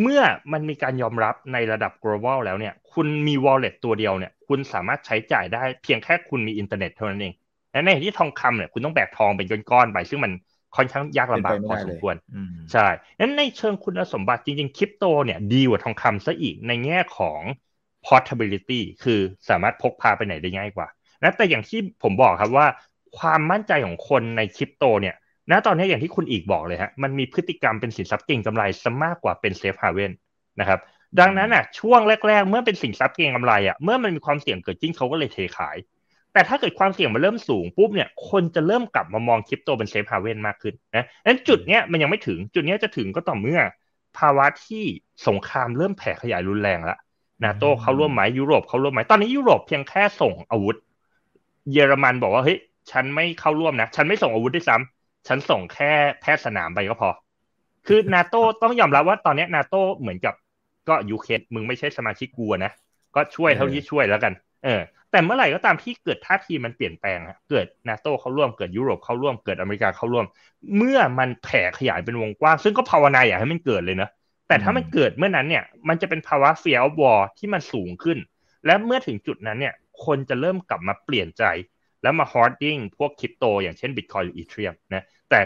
Speaker 2: เมื่อมันมีการยอมรับในระดับ global แล้วเนี่ย คุณมี wallet ตัวเดียวเนี่ย คุณสามารถใช้จ่ายได้เพียงแค่คุณมีอินเทอร์เน็ตเท่านั้นเองและในที่ทองคำเนี่ยคุณต้องแบกทองเป็นก้อนๆไปซึ่งมัน ค่อนข้างยากลำบากพอสมควรใช่นั้นในเชิงคุณสมบัติจริงๆคริปโตเนี่ยดีกว่าทองคำซะอีกในแง่ของ portability คือสามารถพกพาไปไหนได้ง่ายกว่านะแต่อย่างที่ผมบอกครับว่า ความมั่นใจของคนในคริปโตเนี่ยณตอนนี้อย่างที่คุณอีกบอกเลยฮะมันมีพฤติกรรมเป็นสินทรัพย์เก่งกำไรซะมากกว่าเป็นเซฟฮาเวนนะครับดังนั้นอะช่วงแรก ๆ เมื่อเป็นสินทรัพย์เก่งกำไรอะเมื่อมันมีความเสี่ยงเกิดจริงเขาก็เลยเทขาย แต่ถ้าเกิดความเสี่ยงมันเริ่มสูงปุ๊บเนี่ยคนจะเริ่มกลับมามองคริปโตเป็นเซฟฮาเวนมากขึ้นนะนั้นจุดเนี้ยมันยังไม่ถึงจุดเนี้ยจะถึงก็ต่อเมื่อ ภาวะที่สงครามเริ่มแผ่ขยายรุนแรงแล้วนาโตเขาร่วมไหมยุโรปเขาร่วมไหมตอนนี้ยุโรปเพียงแค่ส่งอาวุธ เยอรมันบอกว่าเฮ้ยฉันไม่เข้าร่วมนะ ฉันไม่ส่งอาวุธด้วยซ้ำฉันส่งแค่แพทย์สนามไปก็พอ คือนาโต้ต้องยอมรับว่าตอนนี้นาโต้เหมือนกับก็ยูเครนมึงไม่ใช่สมาชิกกูนะ ก็ช่วยเท่าที่ช่วยแล้วกัน เออ แต่เมื่อไหร่ก็ตามที่เกิดท่าทีมันเปลี่ยนแปลงเกิดนาโต้เข้าร่วมเกิดยุโรปเข้าร่วมเกิดอเมริกาเข้าร่วม เมื่อมันแผ่ขยายเป็นวงกว้าง ซึ่งก็ภาวนาอย่าให้มันเกิดเลยนะแต่ถ้ามันเกิดเมื่อนั้นเนี่ย มันจะเป็นภาวะ fear war ที่มันสูงขึ้น และเมื่อถึงจุดนั้นเนี่ย คนจะเริ่มกลับมาเปลี่ยนใจ แล้วมา holding พวกคริปโต อย่างเช่นบิตคอยหรือ Ethereum นะแต่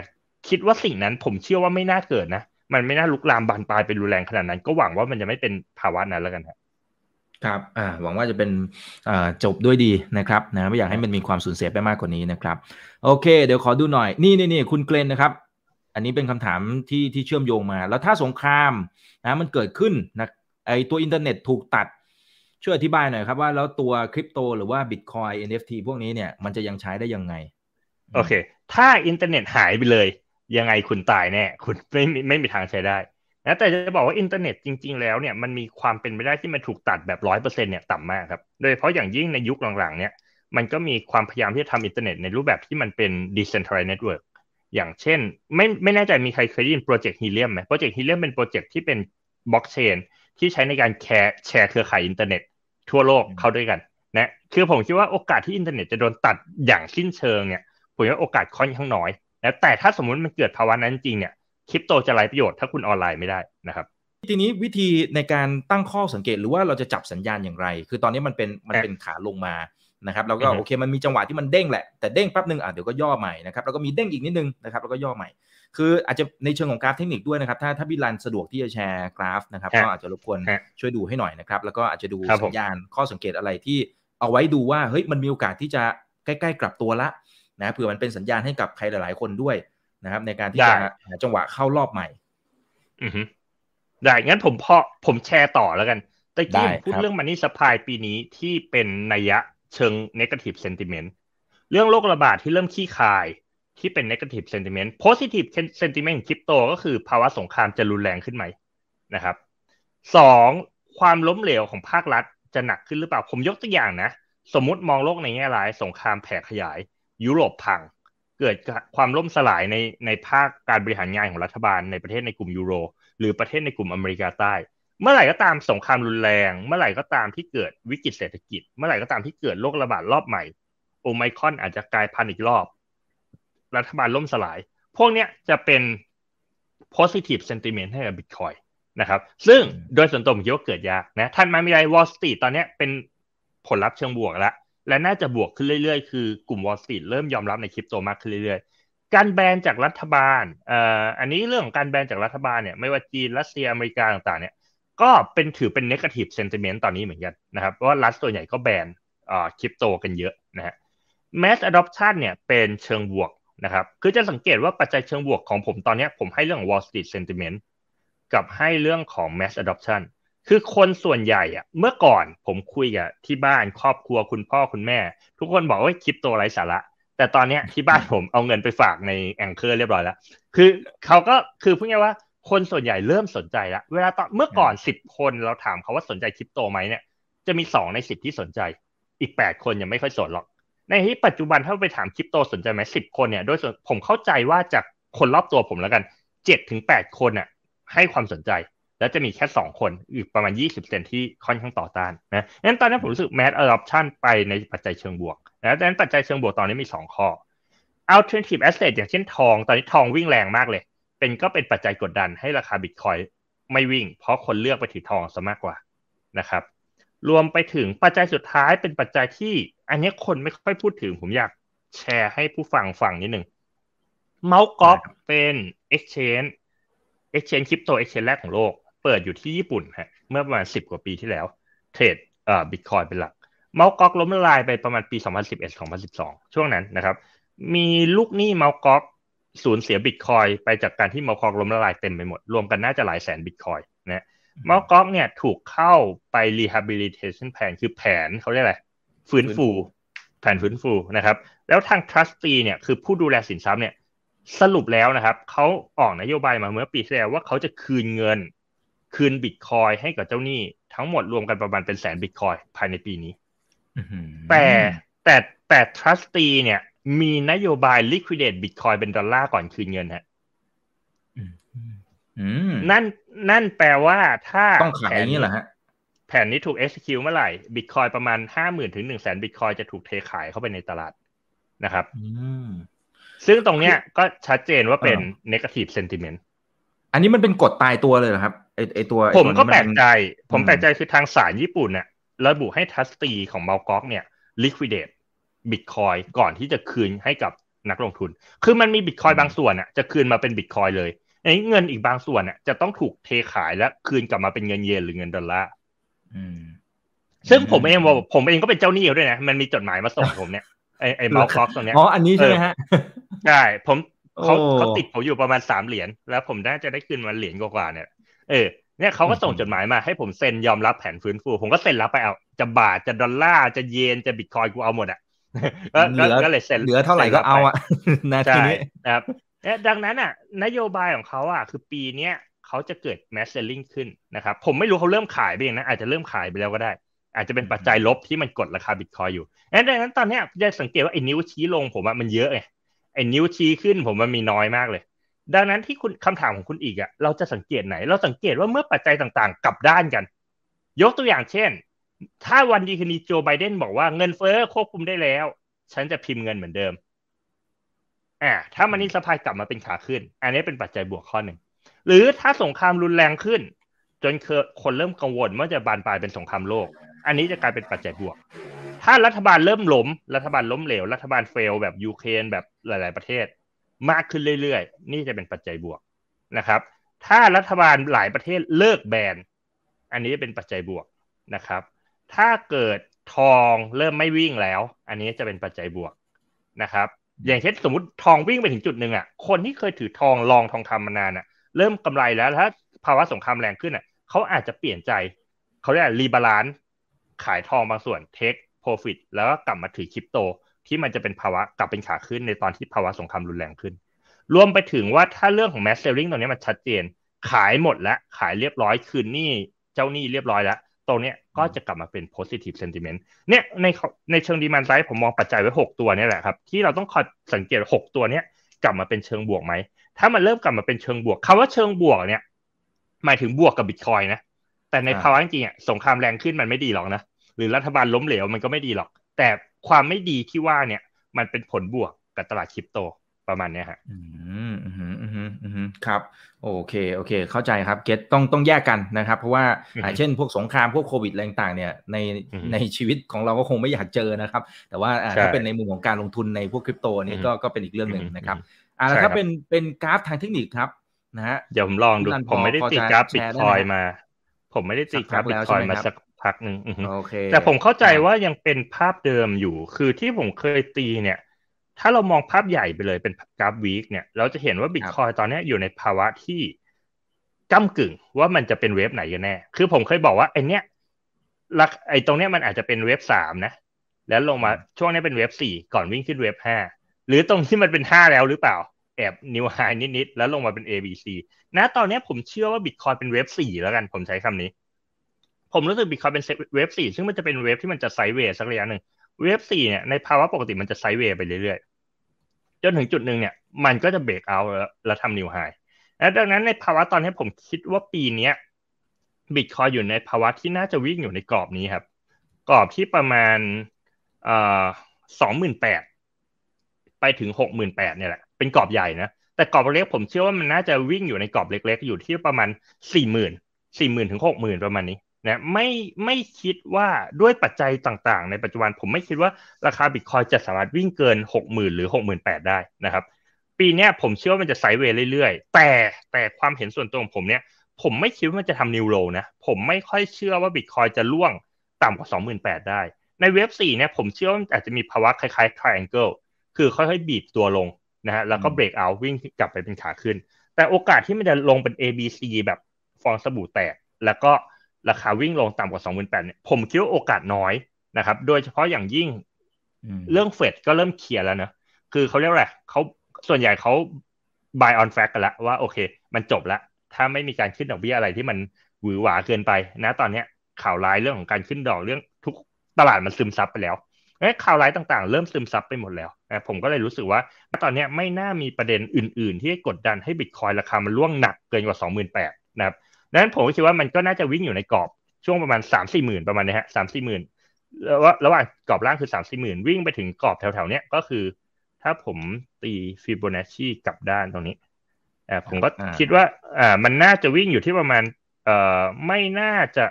Speaker 2: คิดว่าสิ่งนั้นผมเชื่อว่าไม่น่าเกิดนะ มันไม่น่าลุกลามบานปลายเป็นรุนแรงขนาดนั้น ก็หวังว่ามันจะไม่เป็นภาวะนั้นแล้วกันครับ
Speaker 1: ครับอ่าหวังว่าจะเป็นอ่าจบด้วยดีนะครับนะไม่อยากให้มันมีความสูญเสียไปมากกว่านี้นะครับ โอเค เดี๋ยวขอดูหน่อย นี่นี่นี่คุณเกรนนะครับ อันนี้เป็นคำถามที่ที่เชื่อมโยงมา แล้วถ้าสงครามนะมันเกิดขึ้นนะไอตัวอินเทอร์เน็ตถูกตัด ช่วยอธิบายหน่อยครับว่าแล้วตัวคริปโตหรือว่าบิตคอย NFT พวกนี้เนี่ยมันจะยังใช้ได้ยังไง
Speaker 2: โอเค ถ้าอินเทอร์เน็ตหายไปเลย ยังไงคุณตายแน่ คุณไม่ไม่มีทางใช้ได้ นะแต่จะบอกว่าอินเทอร์เน็ตจริง ๆ แล้วเนี่ยมันมีความเป็นไปได้ที่มันถูกตัดแบบร้อยเปอร์เซ็นเนี่ยต่ำมากครับ โดยเฉพาะอย่างยิ่งในยุคหลังๆ เนี่ยมันก็มีความพยายามที่จะทำอินเทอร์เน็ตในรูปแบบที่มันเป็น decentralized network อย่างเช่น ไม่ไม่แน่ใจมีใครเคยได้ยินโปรเจกต์ฮีเลียมไหมโปรเจกต์ฮีเลียมเป็นโปรเจกต์ที่เป็นบล็อกเชนที่ใช้ในการแชร์แชร์เครือข่ายอินเทอร์เน็ตทั่วโลกเข้าด้วยกันนะคือผมคิดว่าโอกาสที่อินเทอร์เน็ตจะโดนตัดอย่างสิ้นเชิงเนี่ยผมว่าโอกาสค่อนข้างน้อยนะแต่ถ้าสมมติมันเกิดภาวะนั้นจริงเนี่ย คริปโตจะไร้ประโยชน์ถ้าคุณออนไลน์ไม่ได้นะครับ
Speaker 1: ทีนี้วิธีในการตั้งข้อสังเกตหรือว่าเราจะจับสัญญาณอย่างไร คือตอนนี้มันเป็นมันเป็นขาลงมานะครับแล้วก็โอเคมันมีจังหวะที่มันเด้งแหละแต่เด้งแป๊บนึงอะเดี๋ยวก็ย่อใหม่นะครับแล้วก็มีเด้งอีกนิดนึงนะครับแล้วก็ย่อใหม่ คืออาจจะในเชิงของกราฟเทคนิคด้วยนะครับถ้าถ้าพี่รันสะดวกที่จะแชร์กราฟนะครับก็อาจจะรบกวนช่วยดูให้หน่อยนะครับแล้วก็อาจจะดูสัญญาณข้อสังเกตอะไรที่เอาไว้ดูว่าเฮ้ยมันมีโอกาสที่จะใกล้ ๆ กลับตัวละนะเผื่อมันเป็นสัญญาณให้กับใครหลาย ๆ คนด้วย นะครับ ในการที่จะหาจังหวะเข้ารอบใหม่
Speaker 2: อือได้งั้นผมพอผมแชร์ต่อแล้วกันตะกี้พูดเรื่องมันนี่สปายปีนี้ที่เป็นนัยยะเชิง negative sentiment เรื่องโรคระบาดที่เริ่มขี้คายที่เป็น negative sentiment positive sentiment คริปโตก็คือภาวะสงครามจะรุนแรงขึ้นไหมนะครับสองความล้มเหลวของภาครัฐจะหนักขึ้นหรือเปล่า ผมยกตัวอย่างนะ สมมุติมองโลกในแง่ร้าย สงครามแผ่ขยาย ยุโรปพัง เกิดความล่มสลายในในภาคการบริหารงานของรัฐบาลในประเทศในกลุ่มยูโร หรือประเทศในกลุ่มอเมริกาใต้ เมื่อไหร่ก็ตามสงครามรุนแรง เมื่อไหร่ก็ตามที่เกิดวิกฤตเศรษฐกิจ เมื่อไหร่ก็ตามที่เกิดโรคระบาดรอบใหม่โอไมคอนอาจจะกลายพันธุ์อีกรอบ รัฐบาลล่มสลาย พวกเนี้ยจะเป็น positive sentiment ให้กับบิตคอยนะครับ ซึ่งโดยส่วนตัวผมคิดว่าเกิดยากนะถัดมามีไรวอลสตรีทตอนนี้เป็นผลลัพธ์เชิงบวกแล้ว และน่าจะบวกขึ้นเรื่อยๆ คือกลุ่มวอลสตรีทเริ่มยอมรับในคริปโตมากขึ้นเรื่อยๆ การแบนจากรัฐบาลเอ่ออันนี้เรื่องของการแบนจากรัฐบาลเนี่ยไม่ว่าจีนรัสเซียอเมริกาต่างๆเนี่ยก็เป็นถือเป็น negative sentiment ตอนนี้เหมือนกันนะครับเพราะว่ารัฐตัวใหญ่ก็แบนอ่าคริปโตกันเยอะนะฮะ mass adoption เนี่ยเป็นเชิงบวกนะครับ คือจะสังเกตว่าปัจจัยเชิงบวกของผมตอนนี้ผมให้เรื่องของ Wall Street sentiment กับให้เรื่องของ mass adoption คือคนส่วนใหญ่อะเมื่อก่อนผมคุยกับที่บ้านครอบครัวคุณพ่อคุณแม่ ทุกคนบอกว่าคริปโตไร้สาระ แต่ตอนนี้ที่บ้านผมเอาเงินไปฝากในแองเกอร์เรียบร้อยแล้ว คือเขาก็คือพูดง่ายว่าคนส่วนใหญ่เริ่มสนใจแล้วเวลาตอนเมื่อก่อนสิบคนเราถามเขาว่าสนใจคริปโตไหมเนี่ยจะมีสองในสิบที่สนใจ อีกแปดคนยังไม่ค่อยสนหรอก ในที่ปัจจุบันถ้าไปถามคริปโตสนใจไหมสิบคนเนี่ยโดยส่วนผมเข้าใจว่าจากคนรอบตัวผมแล้วกันเจ็ดถึงแปดคนอะให้ความสนใจ แล้วจะมีแค่สองคนอีกประมาณยี่สิบเซนที่ค่อนข้างต่อต้านนะงั้นตอนนี้ผมรู้สึก mass adoption ไปในปัจจัยเชิงบวกนะดังนั้นปัจจัยเชิงบวกตอนนี้มีสองข้อ alternative asset อย่างเช่นทอง ตอนนี้ทองวิ่งแรงมากเลย เป็นก็เป็นปัจจัยกดดันให้ราคาบิตคอยไม่วิ่ง เพราะคนเลือกไปถือทองซะมากกว่านะครับรวมไปถึงปัจจัยสุดท้ายเป็นปัจจัยที่อันนี้คนไม่ค่อยพูดถึง ผมอยากแชร์ให้ผู้ฟังฟังนิดหนึ่ง Mt. Gox เป็น exchange exchange คริปโต exchange แรกของโลก เปิดอยู่ที่ญี่ปุ่นฮะเมื่อประมาณสิบกว่าปีที่แล้ว เทรดเอ่อบิตคอยเป็นหลัก Mt. Gox ล้มละลายไปประมาณปี 2011-2012 ช่วงนั้นนะครับ มีลูกหนี้ Mt. Goxสูญเสียบิตคอยไปจากการที่เมาส์กอกล้มละลายเต็มไปหมด รวมกันน่าจะหลายแสนบิตคอยนะเมาส์กอกเนี่ยถูกเข้าไป rehabilitation plan คือแผนเขาเรียกอะไรฟื้นฟู แผนฟื้นฟูนะครับ แล้วทาง trustee เนี่ยคือผู้ดูแลสินทรัพย์เนี่ยสรุปแล้วนะครับเขาออกนโยบายมาเมื่อปีที่แล้วว่าเขาจะคืนเงิน คืนบิตคอยให้กับเจ้าหนี้ทั้งหมดรวมกันประมาณเป็นแสนบิตคอยภายในปีนี้แต่แต่แต่ trustee เนี่ย มีนโยบาย liquidate bitcoin เป็นดอลลาร์ก่อนคืนเงินฮะนั่นนั่นแปลว่าถ้า
Speaker 1: ต้องขายอย่างนี้เหรอฮะ
Speaker 2: แผนนี้ถูก execute เมื่อไหร่บิตคอยประมาณห้าหมื่นถึงหนึ่งแสนบิตคอยจะถูกเทขายเข้าไปในตลาดนะครับซึ่งตรงเนี้ยก็ชัดเจนว่าเป็น negative sentiment
Speaker 1: อันนี้มันเป็นกฎตายตัวเลยเหรอครับไอไอตัว
Speaker 2: ผมก็แปลกใจ ผมแปลกใจคือทางศาลญี่ปุ่นเนี่ยระบุให้ทัสตีของเมาก๊อกเนี่ย liquidate บิตคอยก่อนที่จะคืนให้กับนักลงทุน คือมันมีบิตคอยบางส่วนอะจะคืนมาเป็นบิตคอยเลยไอ้เงินอีกบางส่วนอะจะต้องถูกเทขายและคืนกลับมาเป็นเงินเยนหรือเงินดอลลาร์ซึ่งผมเองว่าผมเองก็เป็นเจ้าหนี้ด้วยนะ มันมีจดหมายมาส่งผมเนี่ยไอ้ไอ้เมาก๊อกตรงเนี้ย
Speaker 1: อ๋ออันนี้ใช่ไหมฮะ
Speaker 2: ใช่ผม เขาเขาติดผมอยู่ประมาณสามเหรียญแล้วผมน่าจะได้คืนมาเหรียญกว่าเนี่ยเออเนี่ยเขาก็ส่งจดหมายมาให้ผมเซ็นยอมรับแผนฟื้นฟู ผมก็เซ็นรับไปเอาจะบาทจะดอลลาร์จะเยนจะบิตคอยกูเอาหมดอะก็เลยเซ็น
Speaker 1: เหลือเท่าไหร่ก็เอาอะนาทีนี้
Speaker 2: นะครับดังนั้นอะ นโยบายของเขาอะคือปีเนี้ยเขาจะเกิด mass selling ขึ้นนะครับ ผมไม่รู้เขาเริ่มขายไปเองนะอาจจะเริ่มขายไปแล้วก็ได้ อาจจะเป็นปัจจัยลบที่มันกดราคาบิตคอยอยู่ดังนั้นตอนนี้จะสังเกตว่าไอ้นิ้วชี้ลงผมว่ามันเยอะไง ไอ้นิ้วชี้ขึ้นผมมันมีน้อยมากเลย ดังนั้นที่คุณคำถามของคุณอีกอะเราจะสังเกตไหน เราสังเกตว่าเมื่อปัจจัยต่างๆ กลับด้านกัน ยกตัวอย่างเช่น ถ้าวันดีคืนนี้โจไบเดนบอกว่าเงินเฟ้อควบคุมได้แล้ว ฉันจะพิมพ์เงินเหมือนเดิมอ่าถ้ามันนี่สะพายกลับมาเป็นขาขึ้น อันนี้เป็นปัจจัยบวกข้อหนึ่งหรือถ้าสงครามรุนแรงขึ้น จนคนเริ่มกังวลว่าจะบานปลายเป็นสงครามโลก อันนี้จะกลายเป็นปัจจัยบวก ถ้ารัฐบาลเริ่มล้ม รัฐบาลล้มเหลว รัฐบาลเฟลแบบยูเครนแบบหลาย ๆ ประเทศ มากขึ้นเรื่อย ๆ นี่จะเป็นปัจจัยบวกนะครับ ถ้ารัฐบาลหลายประเทศเลิกแบน อันนี้เป็นปัจจัยบวกนะครับ ถ้าเกิดทองเริ่มไม่วิ่งแล้ว อันนี้จะเป็นปัจจัยบวกนะครับ อย่างเช่นสมมติทองวิ่งไปถึงจุดหนึ่งอะ คนที่เคยถือทองลองทองคำมานานอะ เริ่มกำไรแล้วถ้าภาวะสงครามแรงขึ้นอะเขาอาจจะเปลี่ยนใจ เขาเรียก rebalance ขายทองบางส่วน take profit แล้วก็กลับมาถือคริปโต ที่มันจะเป็นภาวะกลับเป็นขาขึ้นในตอนที่ภาวะสงครามรุนแรงขึ้น รวมไปถึงว่าถ้าเรื่องของแมสเซลลิงตรงนี้มันชัดเจน ขายหมดแล้ว ขายเรียบร้อยคืนหนี้เจ้าหนี้เรียบร้อยแล้วตรงเนี้ยก็จะกลับมาเป็น positive sentiment เนี่ยในในเชิงดีมันไซด์ผมมองปัจจัยไว้ 6 ตัวนี่แหละครับ ที่เราต้องคอยสังเกต 6 ตัวเนี้ยกลับมาเป็นเชิงบวกไหม ถ้ามันเริ่มกลับมาเป็นเชิงบวกคำว่าเชิงบวกเนี่ย หมายถึงบวกกับบิตคอยนะ แต่ในภาวะจริงๆสงครามแรงขึ้นมันไม่ดีหรอกนะ หรือรัฐบาลล้มเหลวมันก็ไม่ดีหรอก แต่ความไม่ดีที่ว่าเนี่ย มันเป็นผลบวกกับตลาดคริปโตประมาณนี้ฮะ
Speaker 1: อืมอืมอืมอืมครับ โอเค โอเค เข้าใจครับ เก็ตต้องต้องแยกกันนะครับ เพราะว่าเช่น พวกสงคราม พวกโควิดอะไรต่างเนี่ยในในชีวิตของเราก็คงไม่อยากเจอนะครับ แต่ว่าถ้าเป็นในมุมของการลงทุนในพวกคริปโตนี่ก็ก็เป็นอีกเรื่องหนึ่งนะครับอ่าแล้วถ้าเป็นเป็นกราฟทางเทคนิคครับนะฮะ
Speaker 2: เดี๋ยวผมลองดู ผมไม่ได้ติดกราฟบิตคอยมา ผมไม่ได้ติดกราฟบิตคอยมาสัก พักหนึ่งแต่ผมเข้าใจว่ายังเป็นภาพเดิมอยู่ คือที่ผมเคยตีเนี่ย ถ้าเรามองภาพใหญ่ไปเลยเป็นกราฟ week เนี่ย เราจะเห็นว่าบิตคอยตอนนี้อยู่ในภาวะที่ก้ำกึ่งว่ามันจะเป็น wave ไหนกันแน่ คือผมเคยบอกว่าไอเนี้ยลักไอตรงเนี้ยมันอาจจะเป็น wave สามนะ แล้วลงมาช่วงนี้เป็น wave สี่ก่อนวิ่งขึ้น wave ห้าหรือตรงที่มันเป็นห้าแล้วหรือเปล่า แอบ new high นิดๆแล้วลงมาเป็น A B C นะตอนนี้ผมเชื่อว่าบิตคอยเป็น wave สี่แล้วกัน ผมใช้คำนี้ ผมรู้สึกบิตคอยเป็น wave สี่ซึ่งมันจะเป็น wave ที่มันจะ sideway สักระยะหนึ่ง wave สี่เนี่ยในภาวะปกติมันจะ sideway ไปเรื่อยๆ จนถึงจุดหนึ่งเนี่ยมันก็จะ breakout แล้วทำ new high และดังนั้นในภาวะตอนนี้ผมคิดว่าปีนี้บิตคอยอยู่ในภาวะที่น่าจะวิ่งอยู่ในกรอบนี้ครับ กรอบที่ประมาณสองหมื่นแปดไปถึงหกหมื่นแปดเนี่ยแหละ เป็นกรอบใหญ่นะ แต่กรอบเล็กผมเชื่อว่ามันน่าจะวิ่งอยู่ในกรอบเล็ก ๆ อยู่ที่ประมาณสี่หมื่นสี่หมื่นถึงหกหมื่นประมาณนี้ นะไม่ไม่คิดว่าด้วยปัจจัยต่างๆ ในปัจจุบันผมไม่คิดว่าราคาบิตคอยจะสามารถวิ่งเกินหกหมื่นหรือหกหมื่นแปดได้นะครับ ปีนี้ผมเชื่อว่ามันจะไซด์เวย์เรื่อยๆ แต่แต่ความเห็นส่วนตัวของผมเนี่ยผมไม่คิดว่ามันจะทำนิวโรนะ ผมไม่ค่อยเชื่อว่าบิตคอยจะล่วงต่ำกว่าสองหมื่นแปดได้ ในเว็บสี่เนี่ยผมเชื่อว่าอาจจะมีภาวะคล้ายๆ triangle คือค่อยๆ บีบตัวลงนะฮะแล้วก็เบรกเอาวิ่งกลับไปเป็นขาขึ้น แต่โอกาสที่มันจะลงเป็น A B C แบบฟองสบู่แตกแล้วก็ ราคาวิ่งลงต่ำกว่าสองหมื่นแปดเนี่ยผมคิดว่าโอกาสน้อยนะครับ โดยเฉพาะอย่างยิ่งเรื่องเฟดก็เริ่มเคลียร์แล้วนะคือเขาเรียกว่าเขาส่วนใหญ่เขา buy on fact กันแล้วว่าโอเค มันจบแล้วถ้าไม่มีการขึ้นดอกเบี้ยอะไรที่มันหวือหวาเกินไปนะตอนนี้ข่าวร้ายเรื่องของการขึ้นดอกเรื่องทุกตลาดมันซึมซับไปแล้วข่าวร้ายต่างๆ เริ่มซึมซับไปหมดแล้วนะผมก็เลยรู้สึกว่าตอนนี้ไม่น่ามีประเด็นอื่น ๆ ที่กดดันให้บิตคอยราคามันร่วงหนักเกินกว่า 28,000นะครับ ดังนั้นผมก็คิดว่ามันก็น่าจะวิ่งอยู่ในกรอบช่วงประมาณสามสี่หมื่นประมาณนี้ฮะสามสี่หมื่นแล้วว่าระหว่างกรอบล่างคือสามสี่หมื่นวิ่งไปถึงกรอบแถวๆเนี้ยก็คือ ถ้าผมตีฟิโบนัชชีกลับด้านตรงนี้อ่าผมก็คิดว่าอ่ามันน่าจะวิ่งอยู่ที่ประมาณเอ่อไม่น่าจะ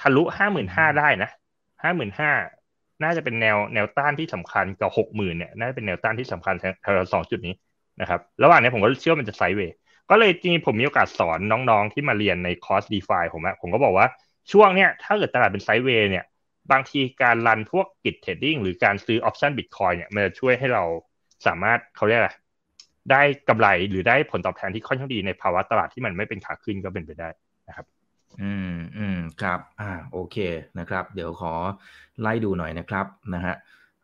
Speaker 2: ทะลุห้าหมื่นห้าได้นะห้าหมื่นห้าน่าจะเป็นแนวแนวต้านที่สำคัญกับหกหมื่นเนี่ยน่าจะเป็นแนวต้านที่สำคัญแถวสองจุดนี้นะครับ ระหว่างนี้ผมก็เชื่อมันจะ sideway ก็เลยจริงผมมีโอกาสสอนน้องๆที่มาเรียนในคอร์ส d e f าผมอะผมก็บอกว่าช่วงเนี้ยถ้าเกิดตลาดเป็น sideway เนี่ย บางทีการรันพวก grid trading หรือการซื้อ option บิตคอยเนี่ยมันจะช่วยให้เราสามารถเขาเรียกอะไรได้กำไรหรือได้ผลตอบแทนที่ค่อนข้างดีในภาวะตลาดที่มันไม่เป็นขาขึ้นก็เป็นไปได้นะครับ
Speaker 1: อืมอืมครับ อ่าโอเคนะครับ เดี๋ยวขอไล่ดูหน่อยนะครับนะฮะ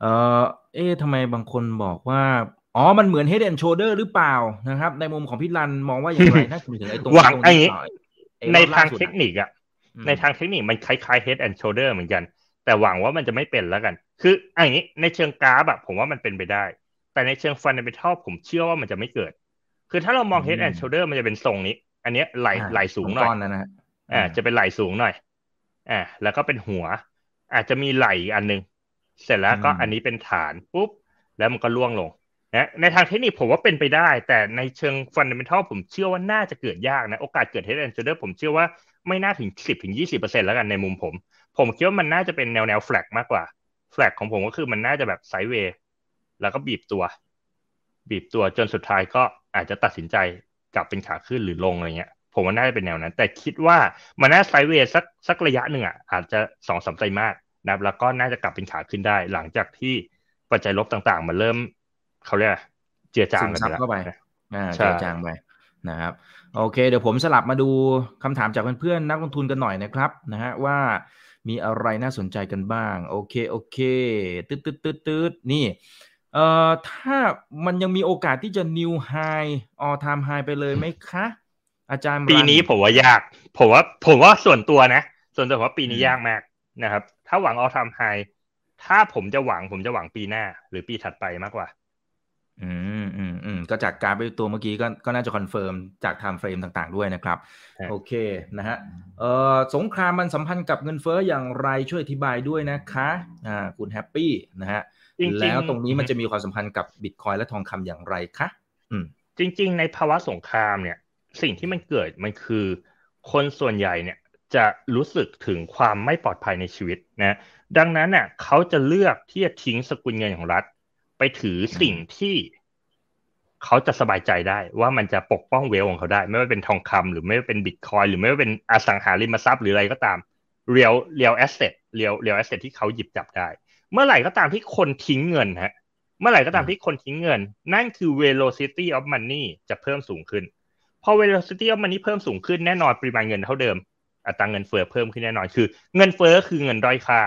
Speaker 1: เออเอ๊ะทำไมบางคนบอกว่า อ๋อ มันเหมือน head and shoulder หรือเปล่านะครับ ในมุมของพี่รันมองว่าอย่างไรถ้าถึงไอ้ตรง
Speaker 2: หวังไอ้ในทางเทคนิคอะในทางเทคนิคมันคล้ายๆ head and shoulder เหมือนกัน แต่หวังว่ามันจะไม่เป็นแล้วกัน คืออย่างนี้ในเชิงกราฟแบบผมว่ามันเป็นไปได้ แต่ในเชิง fundamental ผมเชื่อว่ามันจะไม่เกิด คือถ้าเรามอง head and shoulder มันจะเป็นทรงนี้ อันนี้ไหล่ไหล่สูงหน่อยอ่าจะเป็นไหล่สูงหน่อยอ่าแล้วก็เป็นหัว อาจจะมีไหล่อันนึง เสร็จแล้วก็อันนี้เป็นฐานปุ๊บแล้วมันก็ร่วงลง นะในทางเทคนิคผมว่าเป็นไปได้ แต่ในเชิง fundamental ผมเชื่อว่าน่าจะเกิดยากนะ โอกาสเกิด head and shoulder ผมเชื่อว่าไม่น่าถึงสิบถึงยี่สิบเปอร์เซ็นแล้วกันในมุมผม ผมคิดว่ามันน่าจะเป็นแนวแนวแฟลกมากกว่าแฟลกของผมก็คือมันน่าจะแบบไซด์เวย์แล้วก็บีบตัว บีบตัวจนสุดท้ายก็อาจจะตัดสินใจกลับเป็นขาขึ้นหรือลงอะไรเงี้ย ผมว่าน่าจะเป็นแนวนั้น แต่คิดว่ามันน่าไซด์เวย์สักสักระยะหนึ่งอะอาจจะสองสามไตรมาสนะแล้วก็น่าจะกลับเป็นขาขึ้นได้ หลังจากที่ปัจจัยลบต่างๆ มันเริ่ม เขาเรียกเจือจาง
Speaker 1: กันเข้าไปอ่าเจือจางไปนะครับโอเค เดี๋ยวผมสลับมาดูคำถามจากเพื่อนๆนักลงทุนกันหน่อยนะครับนะฮะว่ามีอะไรน่าสนใจกันบ้าง โอเคโอเคตืดตืดตืดตืดนี่เอ่อถ้ามันยังมีโอกาสที่จะ new high all time high ไปเลยไหมคะ อาจารย์
Speaker 2: ปีนี้ผมว่ายาก ผมว่าผมว่าส่วนตัวนะ ส่วนตัวว่าปีนี้ยากมากนะครับ ถ้าหวัง all time high ถ้าผมจะหวังผมจะหวังปีหน้า หรือปีถัดไปมากกว่า
Speaker 1: อืมอืมอืมก็จากการไปตัวเมื่อกี้ก็ก็น่าจะ confirm จาก timeframe ต่างๆด้วยนะครับ โอเคนะฮะเอ่อสงครามมันสัมพันธ์กับเงินเฟ้ออย่างไรช่วยอธิบายด้วยนะคะอ่าคุณแฮปปี้นะฮะแล้วตรงนี้มันจะมีความสัมพันธ์กับบิตคอยและทองคำอย่างไรคะอืม
Speaker 2: จริง ๆ ในภาวะสงครามเนี่ย สิ่งที่มันเกิดมันคือ คนส่วนใหญ่เนี่ยจะรู้สึกถึงความไม่ปลอดภัยในชีวิตนะดังนั้นเน่ะเขาจะเลือกที่จะทิ้งสกุลเงินของรัฐ ไปถือสิ่งที่เขาจะสบายใจได้ว่ามันจะปกป้อง wealth ของเขาได้ ไม่ว่าเป็นทองคำหรือไม่ว่าเป็นบิตคอยหรือไม่ว่าเป็นอสังหาริมทรัพย์หรืออะไรก็ตาม real real asset real real asset ที่เขาหยิบจับได้ เมื่อไหร่ก็ตามที่คนทิ้งเงินฮะเมื่อไหร่ก็ตามที่คนทิ้งเงิน นั่นคือ velocity of money จะเพิ่มสูงขึ้น พอ velocity of money เพิ่มสูงขึ้นแน่นอนปริมาณเงินเท่าเดิม อัตราเงินเฟ้อเพิ่มขึ้นแน่นอนคือ เงินเฟ้อคือเงินด้อยค่า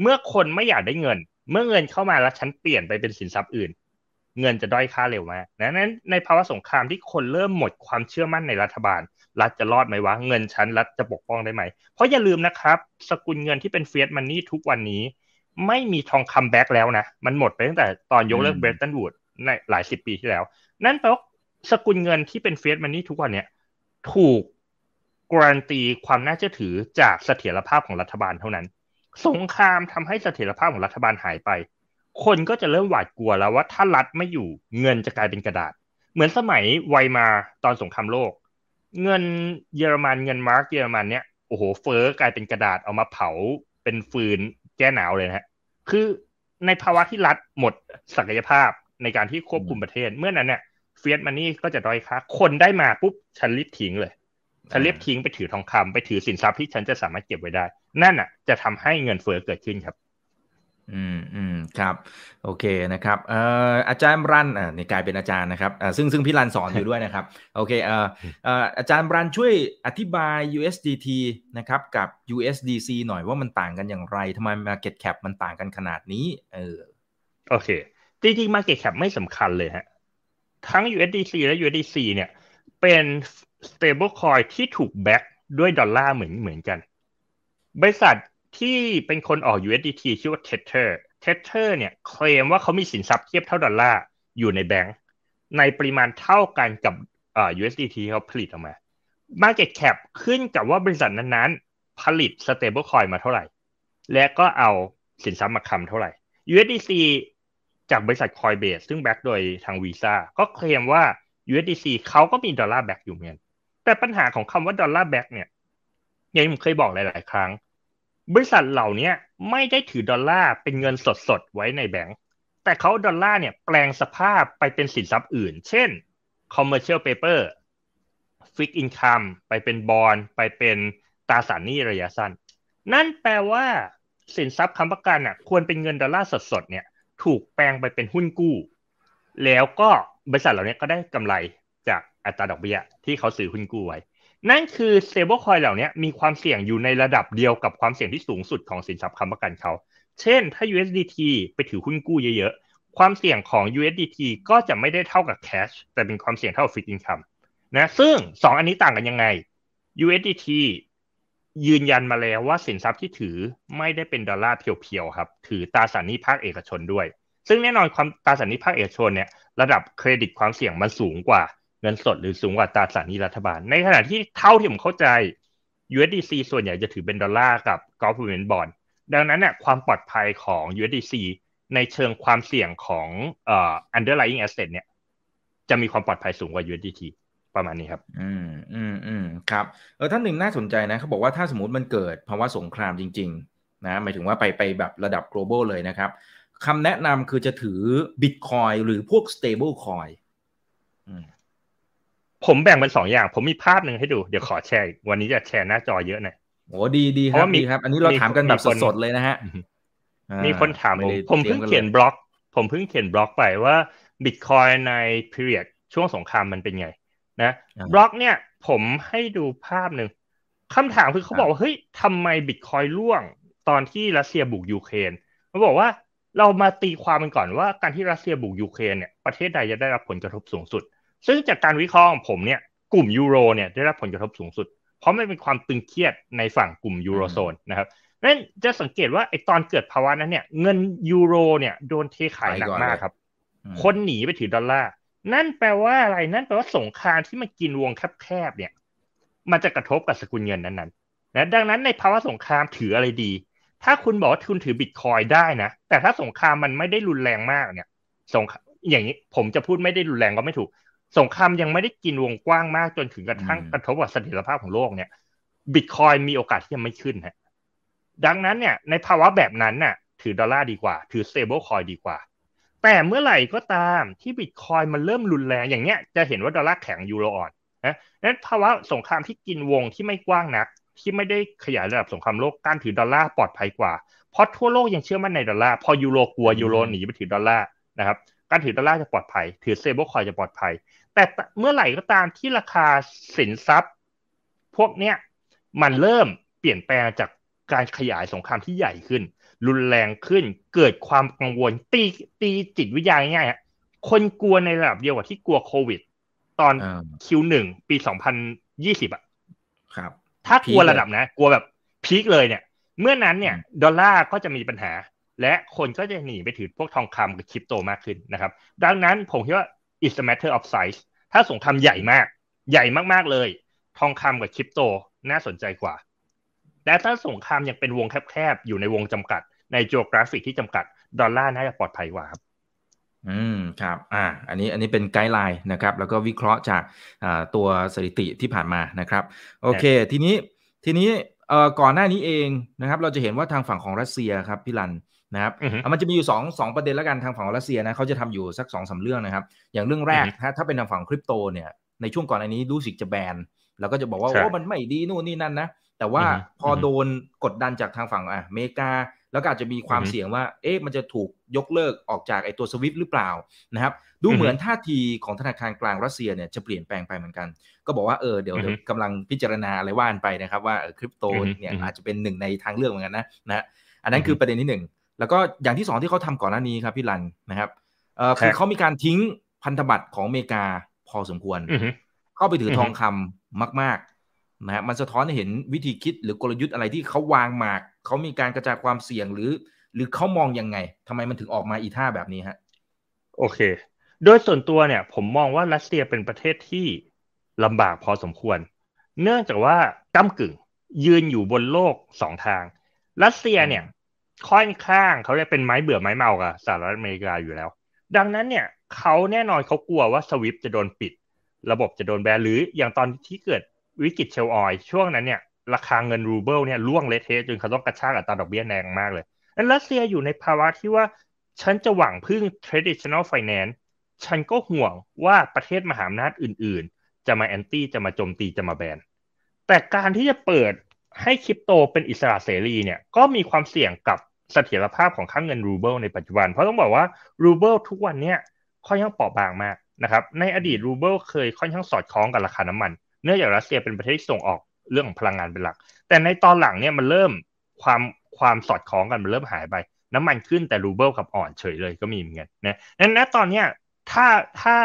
Speaker 2: เมื่อคนไม่อยากได้เงิน เมื่อเงินเข้ามาแล้วฉันเปลี่ยนไปเป็นสินทรัพย์อื่น เงินจะด้อยค่าเร็วมากนั้นในภาวะสงครามที่คนเริ่มหมดความเชื่อมั่นในรัฐบาล รัฐจะรอดไหมวะเงินฉันรัฐจะปกป้องได้ไหม เพราะอย่าลืมนะครับ สกุลเงินที่เป็นเฟียสมันนี่ทุกวันนี้ ไม่มีทองคำแบ็กแล้วนะ มันหมดไปตั้งแต่ตอนยกเลิกเบรตันวูดในหลายสิบปีที่แล้ว นั่นแปลว่าสกุลเงินที่เป็น fiat money ทุกวันเนี้ยถูกการันตีความน่าเชื่อถือจากเสถียรภาพของรัฐบาลเท่านั้น สงครามทำให้เสถียรภาพของรัฐบาลหายไป คนก็จะเริ่มหวาดกลัวแล้วว่าถ้ารัฐไม่อยู่เงินจะกลายเป็นกระดาษ เหมือนสมัยไวมาร์ตอนสงครามโลก เงินเยอรมันเงินมาร์กเยอรมันเนี่ยโอ้โหเฟ้อกลายเป็นกระดาษเอามาเผาเป็นฟืนแก้หนาวเลยนะฮะคือในภาวะที่รัฐหมดศักยภาพในการที่ควบคุมประเทศ เมื่อนั้นเนี่ยเฟียสมันนี่ก็จะด้อยค่าคนได้มาปุ๊บฉันรีบทิ้งเลยฉันรีบทิ้งไปถือทองคำไปถือสินทรัพย์ที่ฉันจะสามารถเก็บไว้ได้ นั่นอะ จะทำให้เงินเฟ้อเกิดขึ้นครับ
Speaker 1: อืมอืมครับ โอเคนะครับเอ่ออาจารย์รันอ่านี่กลายเป็นอาจารย์นะครับอ่าซึ่งซึ่งพี่รันสอนอยู่ด้วยนะครับ โอเคเอ่อเอ่ออาจารย์รันช่วยอธิบาย USDT นะครับกับ USDC หน่อยว่ามันต่างกันอย่างไรทำไม Market Cap มันต่างกันขนาดนี้ เออ
Speaker 2: โอเคจริงๆ Market Cap ไม่สำคัญเลยฮะทั้ง USDC และ USDC เนี่ย เป็น stable coin ที่ถูกแบ็กด้วยดอลลาร์เหมือนเหมือนกัน บริษัทที่เป็นคนออก USDT ชื่อว่า Tether Tether เนี่ยเคลมว่าเขามีสินทรัพย์เทียบเท่าดอลลาร์อยู่ในแบงก์ในปริมาณเท่ากันกับ USDT ที่เขาผลิตออกมา Market Cap ขึ้นกับว่าบริษัทนั้นๆ ผลิต stable coin มาเท่าไหร่ และก็เอาสินทรัพย์มาค้ำเท่าไหร่ USDC จากบริษัท Coinbase ซึ่ง back โดยทาง Visa ก็เคลมว่า USDC เขาก็มีดอลลาร์ back อยู่เหมือนแต่ปัญหาของคำว่าดอลลาร์ back เนี่ย อย่างที่ผมเคยบอกหลาย ๆ ครั้ง บริษัทเหล่านี้ไม่ได้ถือดอลลาร์เป็นเงินสด ๆ ไว้ในแบงก์แต่เขาดอลลาร์เนี่ยแปลงสภาพไปเป็นสินทรัพย์อื่น เช่น commercial paper fixed income ไปเป็นบอลไปเป็นตราสารหนี้ระยะสั้น นั่นแปลว่า สินทรัพย์ค้ำประกันอะควรเป็นเงินดอลลาร์สดๆเนี่ยถูกแปลงไปเป็นหุ้นกู้ แล้วก็บริษัทเหล่านี้ก็ได้กำไรจากอัตราดอกเบี้ยที่เขาซื้อหุ้นกู้ไว้ นั่นคือ stable coin เหล่านี้มีความเสี่ยงอยู่ในระดับเดียวกับความเสี่ยงที่สูงสุดของสินทรัพย์ค้ำประกันเขา เช่น ถ้า USDT ไปถือหุ้นกู้เยอะๆ ความเสี่ยงของ USDT ก็จะไม่ได้เท่ากับ cash แต่เป็นความเสี่ยงเท่ากับ fixed income นะ ซึ่ง 2 อันนี้ต่างกันยังไง USDT ยืนยันมาแล้วว่าสินทรัพย์ที่ถือไม่ได้เป็นดอลลาร์เพียวๆครับ ถือตราสารหนี้ภาคเอกชนด้วย ซึ่งแน่นอนความตราสารหนี้ภาคเอกชนเนี่ยระดับเครดิตความเสี่ยงมันสูงกว่า เงินสดหรือสูงกว่าตราสารหนี้รัฐบาล ในขณะที่เท่าที่ผมเข้าใจ USDC ส่วนใหญ่จะถือเป็นดอลลาร์กับ government bond ดังนั้นเนี่ยความปลอดภัยของ USDC ในเชิงความเสี่ยงของเอ่อ underlying asset เนี่ย จะมีความปลอดภัยสูงกว่า USDT ประมาณนี้ครับ
Speaker 1: อืมอืมอืมครับ เออท่านหนึ่งน่าสนใจนะเขาบอกว่าถ้าสมมติมันเกิดภาวะสงครามจริง ๆ นะ หมายถึงว่าไปไปแบบระดับ global เลยนะครับคำแนะนำคือจะถือ Bitcoin หรือพวก stable coin
Speaker 2: ผมแบ่งเป็นสองอย่าง ผมมีภาพหนึ่งให้ดู เดี๋ยวขอแชร์วันนี้จะแชร์หน้าจอเยอะหน่อย
Speaker 1: โอ้ดีดีครับดีครับ อันนี้เราถามกันแบบสดๆเลยนะฮะ
Speaker 2: มีคนถามผมผมเพิ่งเขียนบล็อก ผมเพิ่งเขียนบล็อกไปว่าบิตคอยใน period ช่วงสงครามมันเป็นไง นะบล็อกเนี่ย ผมให้ดูภาพหนึ่งคำถามคือเขาบอกว่าเฮ้ยทำไมบิตคอยร่วงตอนที่รัสเซียบุกยูเครนเขาบอกว่าเรามาตีความกันก่อนว่าการที่รัสเซียบุกยูเครนเนี่ยประเทศใดจะได้รับผลกระทบสูงสุด ซึ่งจากการวิเคราะห์ของผมเนี่ยกลุ่มยูโรเนี่ยได้รับผลกระทบสูงสุด เพราะมันเป็นความตึงเครียดในฝั่งกลุ่มยูโรโซนนะครับนั่นจะสังเกตว่าไอตอนเกิดภาวะนั้นเนี่ย เงินยูโรเนี่ยโดนเทขายหนักมากครับ คนหนีไปถือดอลลาร์นั่นแปลว่าอะไรนั่นแปลว่าสงครามที่มันกินวงแคบๆเนี่ย มันจะกระทบกับสกุลเงินนั้นๆนะดังนั้นในภาวะสงครามถืออะไรดี ถ้าคุณบอกว่าคุณถือบิตคอยได้นะ แต่ถ้าสงครามมันไม่ได้รุนแรงมากเนี่ยสงอย่างนี้ผมจะพูดไม่ได้รุนแรงก็ไม่ถูก สงครามยังไม่ได้กินวงกว้างมากจนถึงกระทั่งกระทบกับเสถียรภาพของโลกเนี่ยบิตคอยมีโอกาสที่จะไม่ขึ้นฮะดังนั้นเนี่ย ในภาวะแบบนั้นน่ะ ถือดอลลาร์ดีกว่า ถือ stable coin ดีกว่า แต่เมื่อไหร่ก็ตามที่บิตคอยมันเริ่มรุนแรงอย่างเนี้ยจะเห็นว่าดอลลาร์แข็งยูโรอ่อนนะนั้นภาวะสงครามที่กินวงที่ไม่กว้างนัก ที่ไม่ได้ขยายระดับสงครามโลกการถือดอลลาร์ปลอดภัยกว่าเพราะทั่วโลกยังเชื่อมั่นในดอลลาร์พอยูโรกลัวยูโรหนีไปถือดอลลาร์นะครับการถือดอลลาร์จะปลอดภัย ถือ stable coin จะปลอดภัย แต่เมื่อไหร่ก็ตามที่ราคาสินทรัพย์ พวกเนี้ยมันเริ่มเปลี่ยนแปลงจากการขยายสงครามที่ใหญ่ขึ้น รุนแรงขึ้นเกิดความกังวลตีตีจิตวิทยาง่ายๆคนกลัวในระดับเดียวกับที่กลัวโควิด ตอนคิวหนึ่งปีสองพันยี่สิบอะ
Speaker 1: ครับ
Speaker 2: ถ้ากลัวระดับนะ กลัวแบบพีคเลยเนี่ย เมื่อนั้นเนี่ย ดอลลาร์ก็จะมีปัญหา และคนก็จะหนีไปถือพวกทองคำกับคริปโตมากขึ้นนะครับ ดังนั้นผมคิดว่า it's a matter of size ถ้าสงครามใหญ่มาก ใหญ่มากๆเลย ทองคำกับคริปโตน่าสนใจกว่า แต่ถ้าสงครามยังเป็นวงแคบๆ อยู่ในวงจำกัด ใน geographic ที่จำกัด ดอลลาร์น่าจะปลอดภัยกว่าครับ
Speaker 1: อืมครับ อ่า อันนี้อันนี้เป็น guideline นะครับ แล้วก็วิเคราะห์จากอ่าตัวสถิติที่ผ่านมานะครับ โอเค ทีนี้ทีนี้เอ่อก่อนหน้านี้เองนะครับ เราจะเห็นว่าทางฝั่งของรัสเซียครับพี่รัน นะครับมันจะมีอยู่สองสองประเด็นแล้วกันทางฝั่งของรัสเซียนะเขาจะทำอยู่สักสองสาเรื่องนะครับ อย่างเรื่องแรกถ้าถ้าเป็นทางฝั่งคริปโตเนี่ยในช่วงก่อนอันนี้รู้สึกจะแบนแล้วก็จะบอกว่าโอ้มันไม่ดีนู่นนี่นั่นนะแต่ว่าพอโดนกดดันจากทางฝั่งอะอเมริกา แล้วก็อาจจะมีความเสี่ยงว่า เอ๊ะมันจะถูกยกเลิกออกจากไอตัวสวิฟหรือเปล่านะครับ ดูเหมือนท่าทีของธนาคารกลางรัสเซียเนี่ยจะเปลี่ยนแปลงไปเหมือนกัน ก็บอกว่าเออเดี๋ยวกำลังพิจารณาอะไรว่านไปนะครับ ว่าคริปโตเนี่ยอาจจะเป็นหนึ่งในทางเลือกเหมือนกันนะนะอันนั้นคือประเด็นที่หนึ่ง แล้วก็อย่างที่สองที่เขาทาก่อนหน้านี้ครับพี่รันนะครับเออคือเขามีการทิ้งพันธบัตรของอเมริกาพอสมควร เข้าไปถือทองคำมากนะฮะมันสะท้อนให้เห็นวิธีคิดหรือกลยุทธ์อะไรที่เขาวางหมากเขามีการกระจายความเสี่ยงหรือ หรือเขามองยังไงทำไมมันถึงออกมาอีท่าแบบนี้ฮะ
Speaker 2: โอเค โดยส่วนตัวเนี่ย ผมมองว่ารัสเซียเป็นประเทศที่ลำบากพอสมควร เนื่องจากว่าก้ากึ่งยืนอยู่บนโลกสองทาง รัสเซียเนี่ย ค่อนข้างเขาเรียกเป็นไม้เบื่อไม้เมากับสหรัฐอเมริกาอยู่แล้ว ดังนั้นเนี่ยเขาแน่นอนเขากลัวว่า SWIFT จะโดนปิด ระบบจะโดนแบนหรืออย่างตอนที่เกิดวิกฤต shale oil ช่วงนั้นเนี่ยราคาเงินรูเบิลเนี่ยร่วงเละเทะจนเขาต้องกระชากอัตราดอกเบี้ยแรงมากเลยแล้วรัสเซียอยู่ในภาวะที่ว่าฉันจะหวังพึ่ง traditional finance ฉันก็ห่วงว่าประเทศมหาอำนาจอื่นๆ จะมา anti จะมาโจมตีจะมาแบน แต่การที่จะเปิดให้คริปโตเป็นอิสระเสรีเนี่ยก็มีความเสี่ยงกับ เสถียรภาพของค่าเงินรูเบิลในปัจจุบัน เพราะต้องบอกว่ารูเบิลทุกวันเนี่ยค่อนข้างเปราะบางมากนะครับ ในอดีตรูเบิลเคยค่อนข้างสอดคล้องกับราคาน้ำมัน เนื่องจากรัสเซียเป็นประเทศที่ส่งออกเรื่องของพลังงานเป็นหลัก แต่ในตอนหลังเนี่ยมันเริ่มความความสอดคล้องกันมันเริ่มหายไป น้ำมันขึ้นแต่รูเบิลกับอ่อนเฉยเลยก็มีเหมือนกันนะนั้นณตอนเนี้ยถ้าถ้า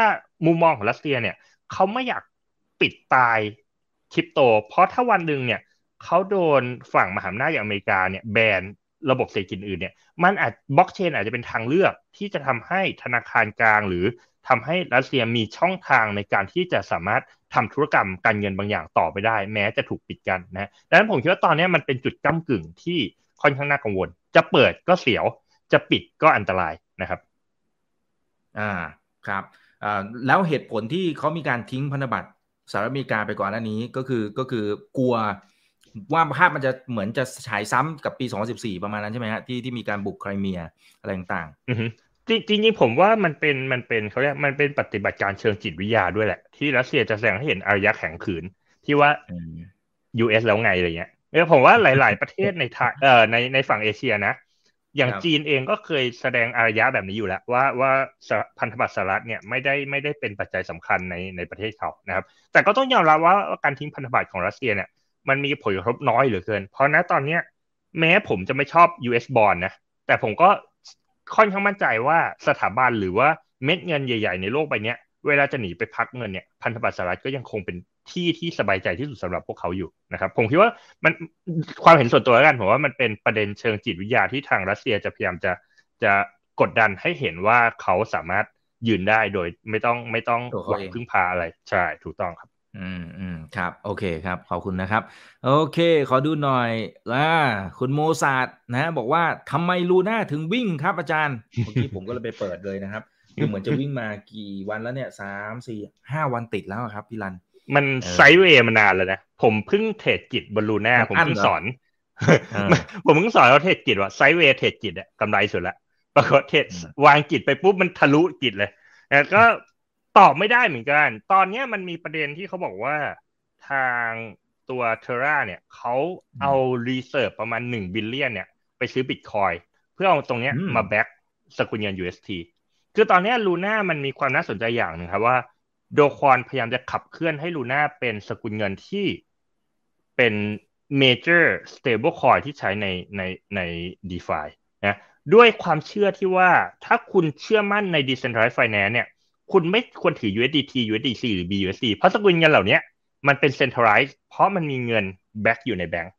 Speaker 2: มุมมองของรัสเซียเนี่ยเขาไม่อยากปิดตายคริปโต เพราะถ้าวันหนึ่งเนี่ยเขาโดนฝั่งมหาอำนาจอย่างอเมริกาเนี่ยแบน ระบบเศรษฐกิจอื่นเนี่ยมันอาจบล็อกเชนอาจจะเป็นทางเลือกที่จะทำให้ธนาคารกลาง หรือทำให้รัสเซียมีช่องทางในการที่จะสามารถทำธุรกรรมการเงินบางอย่างต่อไปได้ แม้จะถูกปิดกันนะดังนั้นผมคิดว่าตอนนี้มันเป็นจุดก้ากึ่งที่ค่อนข้างน่ากังวล จะเปิดก็เสียว จะปิดก็อันตรายนะครับ
Speaker 1: อ่าครับอ่าแล้วเหตุผลที่เขามีการทิ้งพันธบัตรสหรัฐอเมริกาไปก่อนหน้านี้ก็คือก็คือกลัว ว่าภาพมันจะเหมือนจะฉายซ้ำกับปี 2014 ประมาณนั้นใช่ไหมฮะที่ที่มีการบุกไครเมียอะไรต่าง
Speaker 2: ๆจริงจริงผมว่ามันเป็นมันเป็นเขาเรียกมันเป็นปฏิบัติการเชิงจิตวิทยาด้วยแหละ ที่รัสเซียจะแสดงให้เห็นอารยะแข็งขืน ที่ว่า US แล้วไงอะไรเงี้ยเออผมว่าหลาย ๆ ประเทศในทาเอ่อในในฝั่งเอเชียนะ อย่างจีนเองก็เคยแสดงอารยะแบบนี้อยู่แล้ว ว่าว่าพันธบัตรสหรัฐเนี่ยไม่ได้ไม่ได้เป็นปัจจัยสำคัญในในประเทศเขานะครับ แต่ก็ต้องยอมรับว่าการทิ้งพันธบัตรของรัสเซียเนี่ย มันมีผลกระทบน้อยเหลือเกิน เพราะนะตอนเนี้ย แม้ผมจะไม่ชอบ US bond นะ แต่ผมก็ค่อนข้างมั่นใจว่าสถาบันหรือว่าเม็ดเงินใหญ่ๆ ในโลกใบนี้เวลาจะหนีไปพักเงินเนี่ยพันธบัตรสหรัฐก็ยังคงเป็นที่ที่สบายใจที่สุดสำหรับพวกเขาอยู่นะครับ ผมคิดว่ามันความเห็นส่วนตัวแล้วกันผมว่ามันเป็นประเด็นเชิงจิตวิทยาที่ทางรัสเซียจะพยายามจะจะกดดันให้เห็นว่าเขาสามารถยืนได้โดยไม่ต้องไม่ต้องหวังพึ่งพาอะไรใช่ถูกต้องครับ
Speaker 1: อืมอืมครับ โอเคครับ ขอบคุณนะครับ โอเค ขอดูหน่อยล่ะคุณโมซาดนะ บอกว่าทำไมลูน่าถึงวิ่งครับอาจารย์เมื่อกี้ผมก็เลยไปเปิดเลยนะครับคือเหมือนจะวิ่งมากี่วันแล้วเนี่ยสามสี่ห้าวันติดแล้วครับพี่รัน
Speaker 2: มันไซด์เวย์มานานแล้วนะ ผมเพิ่งเทรดกิจบนลูน่าผมเพิ่งสอน ผมเพิ่งสอนเขาเทรดกิจว่าไซด์เวย์เทรดกิจอะกำไรสุดละปรากฏเทรดวางกิจไปปุ๊บมันทะลุกิจเลยแล้วก็ ตอบไม่ได้เหมือนกัน ตอนนี้มันมีประเด็นที่เขาบอกว่าทางตัวเทราเนี่ยเขาเอาreserve ประมาณหนึ่ง billion เนี่ย ไปซื้อบิตคอยเพื่อเอาตรงเนี้ยมา back สกุลเงิน UST คือตอนนี้ลูน่ามันมีความน่าสนใจอย่างหนึ่งครับว่า Do Kwon พยายามจะขับเคลื่อนให้ลูน่าเป็นสกุลเงินที่เป็น major stable coin ที่ใช้ในในใน d e f านะด้วยความเชื่อที่ว่าถ้าคุณเชื่อมั่นใน decentralized finance เนี่ย คุณไม่ควรถือ USDT USDC หรือ BUSD เพราะสกุลเงินเหล่านี้มันเป็น centralized เพราะมันมีเงิน back อยู่ในแบงก์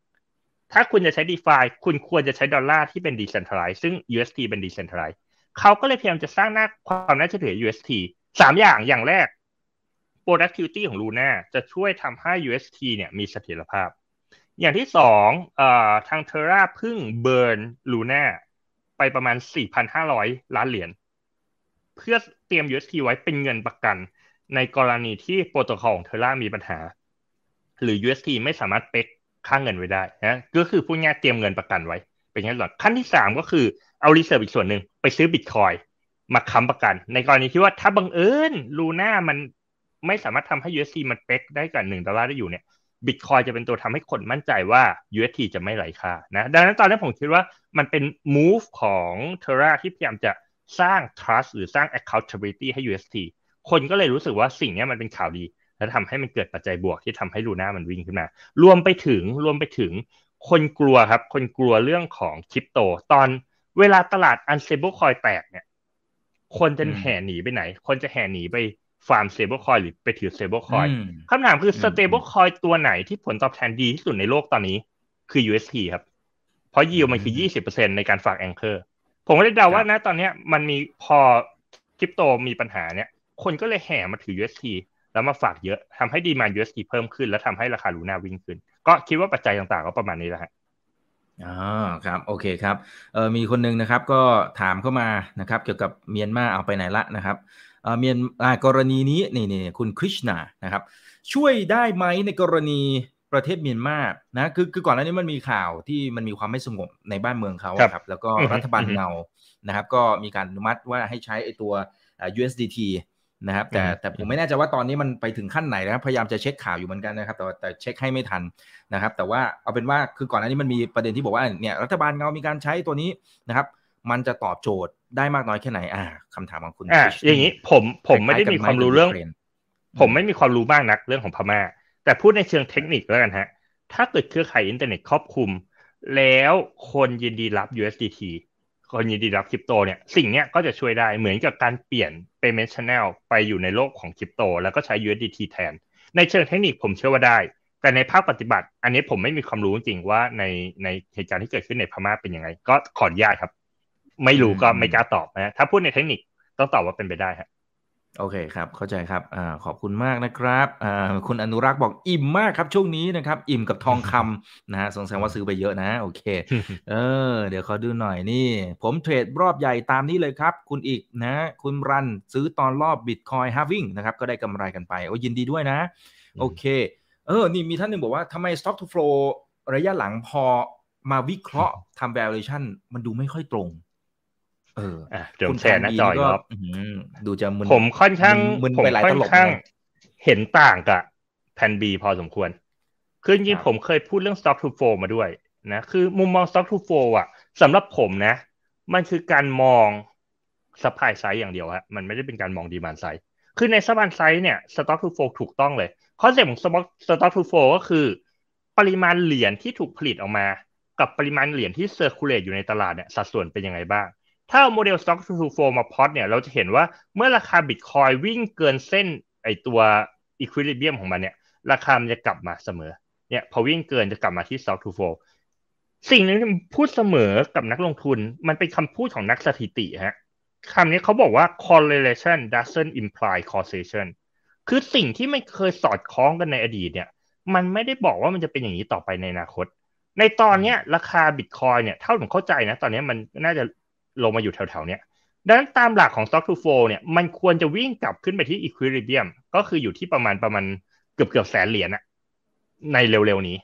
Speaker 2: ถ้าคุณจะใช้ DeFi คุณควรจะใช้ดอลลาร์ที่เป็น decentralized ซึ่ง UST เป็น decentralized เขาก็เลยพยายามจะสร้างหน้าความน่าเชื่อถือ UST สามอย่างอย่างแรก productivity ของ Luna จะช่วยทำให้ UST เนี่ยมีเสถียรภาพ อย่างที่สองอทาง Terra พึ่ง burn Luna ไปประมาณ 4,500 ล้านเหรียญ เพื่อเตรียม UST ไว้เป็นเงินประกัน ในกรณีที่โปรโตคอลของ Terra มีปัญหา หรือ UST ไม่สามารถ peg ค่าเงินไว้ได้นะก็คือพูดง่ายเตรียมเงินประกันไว้ เป็นอย่างนั้นขั้นที่สามก็คือเอา reserve อีกส่วนหนึ่งไปซื้อบิตคอยมาค้ำประกัน ในกรณีที่ว่าถ้าบังเอิญลูน่ามันไม่สามารถทำให้ UST มัน peg ได้กับหนึ่งดอลลาร์ได้อยู่เนี่ยบิตคอยจะเป็นตัวทำให้คนมั่นใจว่า UST จะไม่ไร้ค่านะดังนั้นตอนนี้ผมคิดว่ามันเป็น move ของ Terra ที่พยายามจะ สร้าง trust หรือสร้าง accountability ให้ UST คนก็เลยรู้สึกว่าสิ่งนี้มันเป็นข่าวดี และทำให้มันเกิดปัจจัยบวกที่ทำให้ลูน่ามันวิ่งขึ้นมา รวมไปถึงรวมไปถึงคนกลัวครับ คนกลัวเรื่องของคริปโต ตอนเวลาตลาด unstable coin แตกเนี่ย คนจะแห่หนีไปไหน คนจะแห่หนีไปฟาร์ม stable coin หรือไปถือ stable coin คำถามคือ stable coin ตัวไหนที่ผลตอบแทนดีที่สุดในโลกตอนนี้ คือ UST ครับ เพราะยิวมันคือ 20%ในการฝากแองเกอร์ ผมก็เลยเดาว่านะตอนนี้มันมีพอคริปโตมีปัญหาเนี่ย คนก็เลยแห่มาถือ UST แล้วมาฝากเยอะทำให้ดีมา UST เพิ่มขึ้น แล้วทำให้ราคาลูน่าวิ่งขึ้น ก็คิดว่าปัจจัยต่างๆ ก็ประมาณนี้แหละฮะ
Speaker 1: อ๋อครับ โอเคครับเออมีคนนึงนะครับก็ถามเข้ามานะครับ เกี่ยวกับเมียนมาเอาไปไหนละนะครับเออเมียนกรณีนี้นี่นี่คุณคริชนานะครับ ช่วยได้ไหมในกรณี ประเทศเมียนมานะคือคือก่อนหน้านี้มันมีข่าวที่มันมีความไม่สงบในบ้านเมืองเขาครับ แล้วก็รัฐบาลเงานะครับก็มีการอนุมัติว่าให้ใช้ไอตัว USDT นะครับแต่แต่ผมไม่แน่ใจว่าตอนนี้มันไปถึงขั้นไหนนะครับพยายามจะเช็คข่าวอยู่เหมือนกันนะครับแต่แต่เช็คให้ไม่ทันนะครับ แต่ว่าเอาเป็นว่าคือก่อนหน้านี้มันมีประเด็นที่บอกว่าเนี่ยรัฐบาลเงามีการใช้ตัวนี้นะครับ มันจะตอบโจทย์ได้มากน้อยแค่ไหนอ่าคำถามของคุณ
Speaker 2: อ่าอย่างนี้ผมผมไม่ได้มีความรู้เรื่อง ผมไม่มีความรู้มากนักเรื่องของพม่า แต่พูดในเชิงเทคนิคแล้วกันฮะ ถ้าเกิดเครือข่ายอินเทอร์เน็ตครอบคลุม แล้วคนยินดีรับ USDT คนยินดีรับคริปโตเนี่ย สิ่งเนี้ยก็จะช่วยได้เหมือนกับการเปลี่ยน payment channel ไปอยู่ในโลกของคริปโต แล้วก็ใช้ USDT แทน ในเชิงเทคนิคผมเชื่อว่าได้ แต่ในภาคปฏิบัติ อันนี้ผมไม่มีความรู้จริงว่าในในเหตุการณ์ที่เกิดขึ้นในพม่าเป็นยังไง ก็ขออนุญาตครับ ไม่รู้ก็ไม่กล้าตอบนะถ้าพูดในเทคนิคต้องตอบว่าเป็นไปได้ครับ
Speaker 1: โอเคครับ เข้าใจครับอ่าขอบคุณมากนะครับอ่าคุณอนุรักษ์บอกอิ่มมากครับช่วงนี้นะครับ อิ่มกับทองคำนะฮะสงสัยว่าซื้อไปเยอะนะ โอเค เออ เดี๋ยวขอดูหน่อยนี่ ผมเทรดรอบใหญ่ตามนี้เลยครับ คุณอีกนะ คุณรันซื้อตอนรอบบิตคอยฮาวิ่งนะครับ ก็ได้กำไรกันไป โอ้ยินดีด้วยนะ โอเค เออ นี่มีท่านหนึ่งบอกว่าทำไม stock to flow ระยะหลังพอมาวิเคราะห์ทำ valuation มันดูไม่ค่อยตรง
Speaker 2: เออเดี๋ยวแชร์หน้าจอยครับ
Speaker 1: ดูจะมึน
Speaker 2: ผมค่อนข้างผมค่อนข้างเห็นต่างกับแพนบีพอสมควร คือจริงผมเคยพูดเรื่อง stock to flow มาด้วยนะ คือมุมมอง stock to flow อะสำหรับผมนะ มันคือการมอง supply side อย่างเดียวฮะ มันไม่ได้เป็นการมอง demand side คือใน supply side เนี่ย stock to flow ถูกต้องเลยconcept ของ stock to flow ก็คือ ปริมาณเหรียญที่ถูกผลิตออกมา กับปริมาณเหรียญที่ circulate อยู่ในตลาดเนี่ยสัดส่วนเป็นยังไงบ้าง ถ้าโมเดล stock to flow มาพอดเนี่ย เราจะเห็นว่าเมื่อราคาบิตคอยวิ่งเกินเส้นไอ้ตัว equilibrium ของมันเนี่ย ราคามันจะกลับมาเสมอ เนี่ยพอวิ่งเกินจะกลับมาที่ stock to flow สิ่งนึงที่พูดเสมอกับนักลงทุน มันเป็นคำพูดของนักสถิติฮะคำนี้เขาบอกว่า correlation doesn't imply causation คือสิ่งที่ไม่เคยสอดคล้องกันในอดีตเนี่ย มันไม่ได้บอกว่ามันจะเป็นอย่างนี้ต่อไปในอนาคต ในตอนเนี้ยราคาบิตคอยเนี่ยเท่าผมเข้าใจนะ ตอนนี้มันน่าจะ ลงมาอยู่แถวๆเนี้ยดังนั้นตามหลักของ stock to flow เนี่ยมันควรจะวิ่งกลับขึ้นไปที่ equilibrium ก็คืออยู่ที่ประมาณประมาณเกือบเกือบแสนเหรียญอะในเร็วๆนี้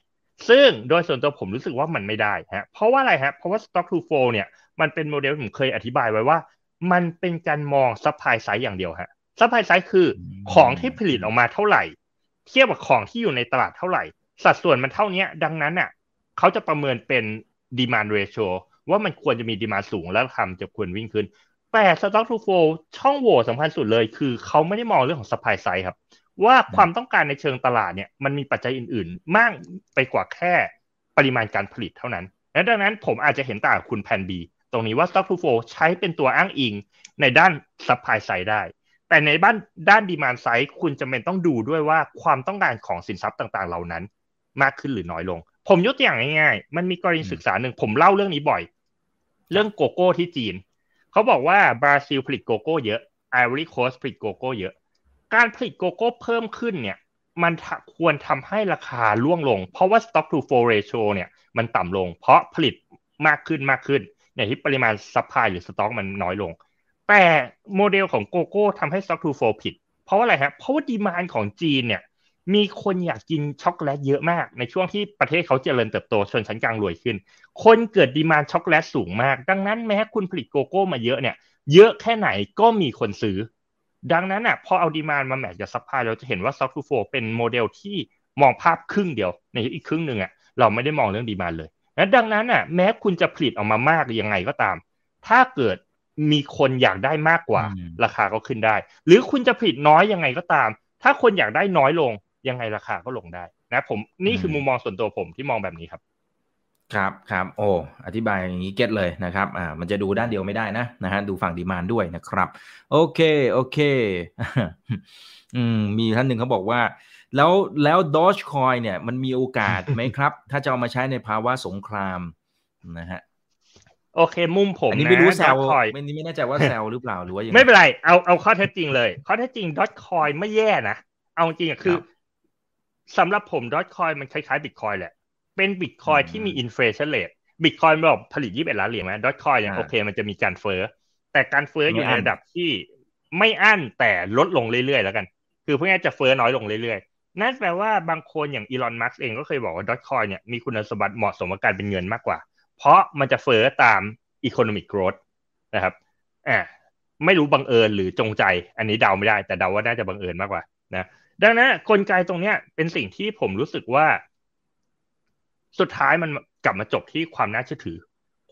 Speaker 2: ซึ่งโดยส่วนตัวผมรู้สึกว่ามันไม่ได้ฮะเพราะว่าอะไรฮะเพราะว่า stock to flow เนี่ยมันเป็นโมเดลผมเคยอธิบายไว้ว่า มันเป็นการมอง supply side อย่างเดียวฮะ supply side คือของที่ผลิตออกมาเท่าไหร่ เทียบกับของที่อยู่ในตลาดเท่าไหร่ สัดส่วนมันเท่านี้ดังนั้นอะเขาจะประเมินเป็น demand ratio ว่ามันควรจะมีดีมาสูงแล้วราคาจะควรวิ่งขึ้น แต่ stock to flow ช่องโหว่สำคัญสุดเลย คือเขาไม่ได้มองเรื่องของ supply side ครับ ว่าความต้องการในเชิงตลาดเนี่ยมันมีปัจจัยอื่น ๆ มากไปกว่าแค่ปริมาณการผลิตเท่านั้น และดังนั้นผมอาจจะเห็นต่างคุณแพน B ตรงนี้ว่า stock to flow ใช้เป็นตัวอ้างอิงในด้าน supply side ได้ แต่ในบ้านด้าน demand side คุณจำเป็นต้องดูด้วยว่าความต้องการของสินทรัพย์ต่างๆ เหล่านั้น มากขึ้นหรือน้อยลง ผมยกตัวอย่างง่ายๆ มันมีกรณีศึกษาหนึ่งผมเล่าเรื่องนี้บ่อย เรื่องโกโก้ที่จีน เขาบอกว่าบราซิลผลิตโกโก้เยอะไอวอรี่โคสต์ผลิตโกโก้เยอะ การผลิตโกโก้เพิ่มขึ้นเนี่ย มันควรทำให้ราคาร่วงลง เพราะว่า stock to flow ratio เนี่ยมันต่ำลง เพราะผลิตมากขึ้นมากขึ้นในที่ปริมาณ supply หรือสต็อกมันน้อยลง แต่โมเดลของโกโก้ทำให้ stock to flow ผิด เพราะว่าอะไรฮะเพราะว่า demand ของจีนเนี่ย มีคนอยากกินช็อกโกแลตเยอะมาก ในช่วงที่ประเทศเขาเจริญเติบโตชนชั้นกลางรวยขึ้น คนเกิด demand ช็อกโกแลตสูงมาก ดังนั้นแม้คุณผลิตโกโก้มาเยอะเนี่ย เยอะแค่ไหนก็มีคนซื้อ ดังนั้นอะพอเอา demand มา match กับ supply เราจะเห็นว่า stock to flow เป็นโมเดลที่มองภาพครึ่งเดียว ในอีกครึ่งหนึ่งอะเราไม่ได้มองเรื่อง demand เลยและดังนั้นอะแม้คุณจะผลิตออกมามากยังไงก็ตาม ถ้าเกิดมีคนอยากได้มากกว่า ราคาก็ขึ้นได้ หรือคุณจะผลิตน้อยยังไงก็ตาม ถ้าคนอยากได้น้อยลง ยังไงราคาก็ลงได้นะผมนี่คือมุมมองส่วนตัวผมที่มองแบบนี้ครับ
Speaker 1: ครับครับโอ้อธิบายอย่างนี้ get เลยนะครับอ่ามันจะดูด้านเดียวไม่ได้นะนะฮะดูฝั่ง demand ด้วยนะครับ โอเคโอเคอืมมีท่านหนึ่งเขาบอกว่า แล้วแล้วดอชคอยเนี่ย มันมีโอกาสไหมครับ ถ้าจะเอามาใช้ในภาวะสงครามนะฮะ
Speaker 2: โอเค มุมผม
Speaker 1: อันนี้ไม่รู้แซวไม่นี่ไม่แน่ใจว่าแซวหรือเปล่าหรือว่า
Speaker 2: ไม่เป็นไรเอาเอาข้อเท็จจริงเลย ข้อเท็จจริง Dogecoin ไม่แย่นะเอาจริงคือ สำหรับผม Dogecoin มันคล้ายๆบิตคอยแหละ เป็นบิตคอยที่มี inflation rate Bitcoin บอกผลิตยี่สิบเอ็ดล้านเหรียญไหม Dogecoin เนี่ยโอเคมันจะมีการเฟ้อแต่การเฟ้ออยู่ในระดับที่ไม่อั้นแต่ลดลงเรื่อยๆแล้วกัน คือพวกนี้จะเฟ้อน้อยลงเรื่อยๆ นั่นแปลว่าบางคนอย่างอีลอนมัสเองก็เคยบอกว่าดอทคอยเนี่ยมีคุณสมบัติเหมาะสมกับการเป็นเงินมากกว่า เพราะมันจะเฟ้อตามอีโคโนมิกโกรดนะครับอ่าไม่รู้บังเอิญหรือจงใจ อันนี้เดาไม่ได้ แต่เดาว่าน่าจะบังเอิญมากกว่านะ ดังนั้นกลไกตรงเนี้ยเป็นสิ่งที่ผมรู้สึกว่า สุดท้ายมันกลับมาจบที่ความน่าเชื่อถือ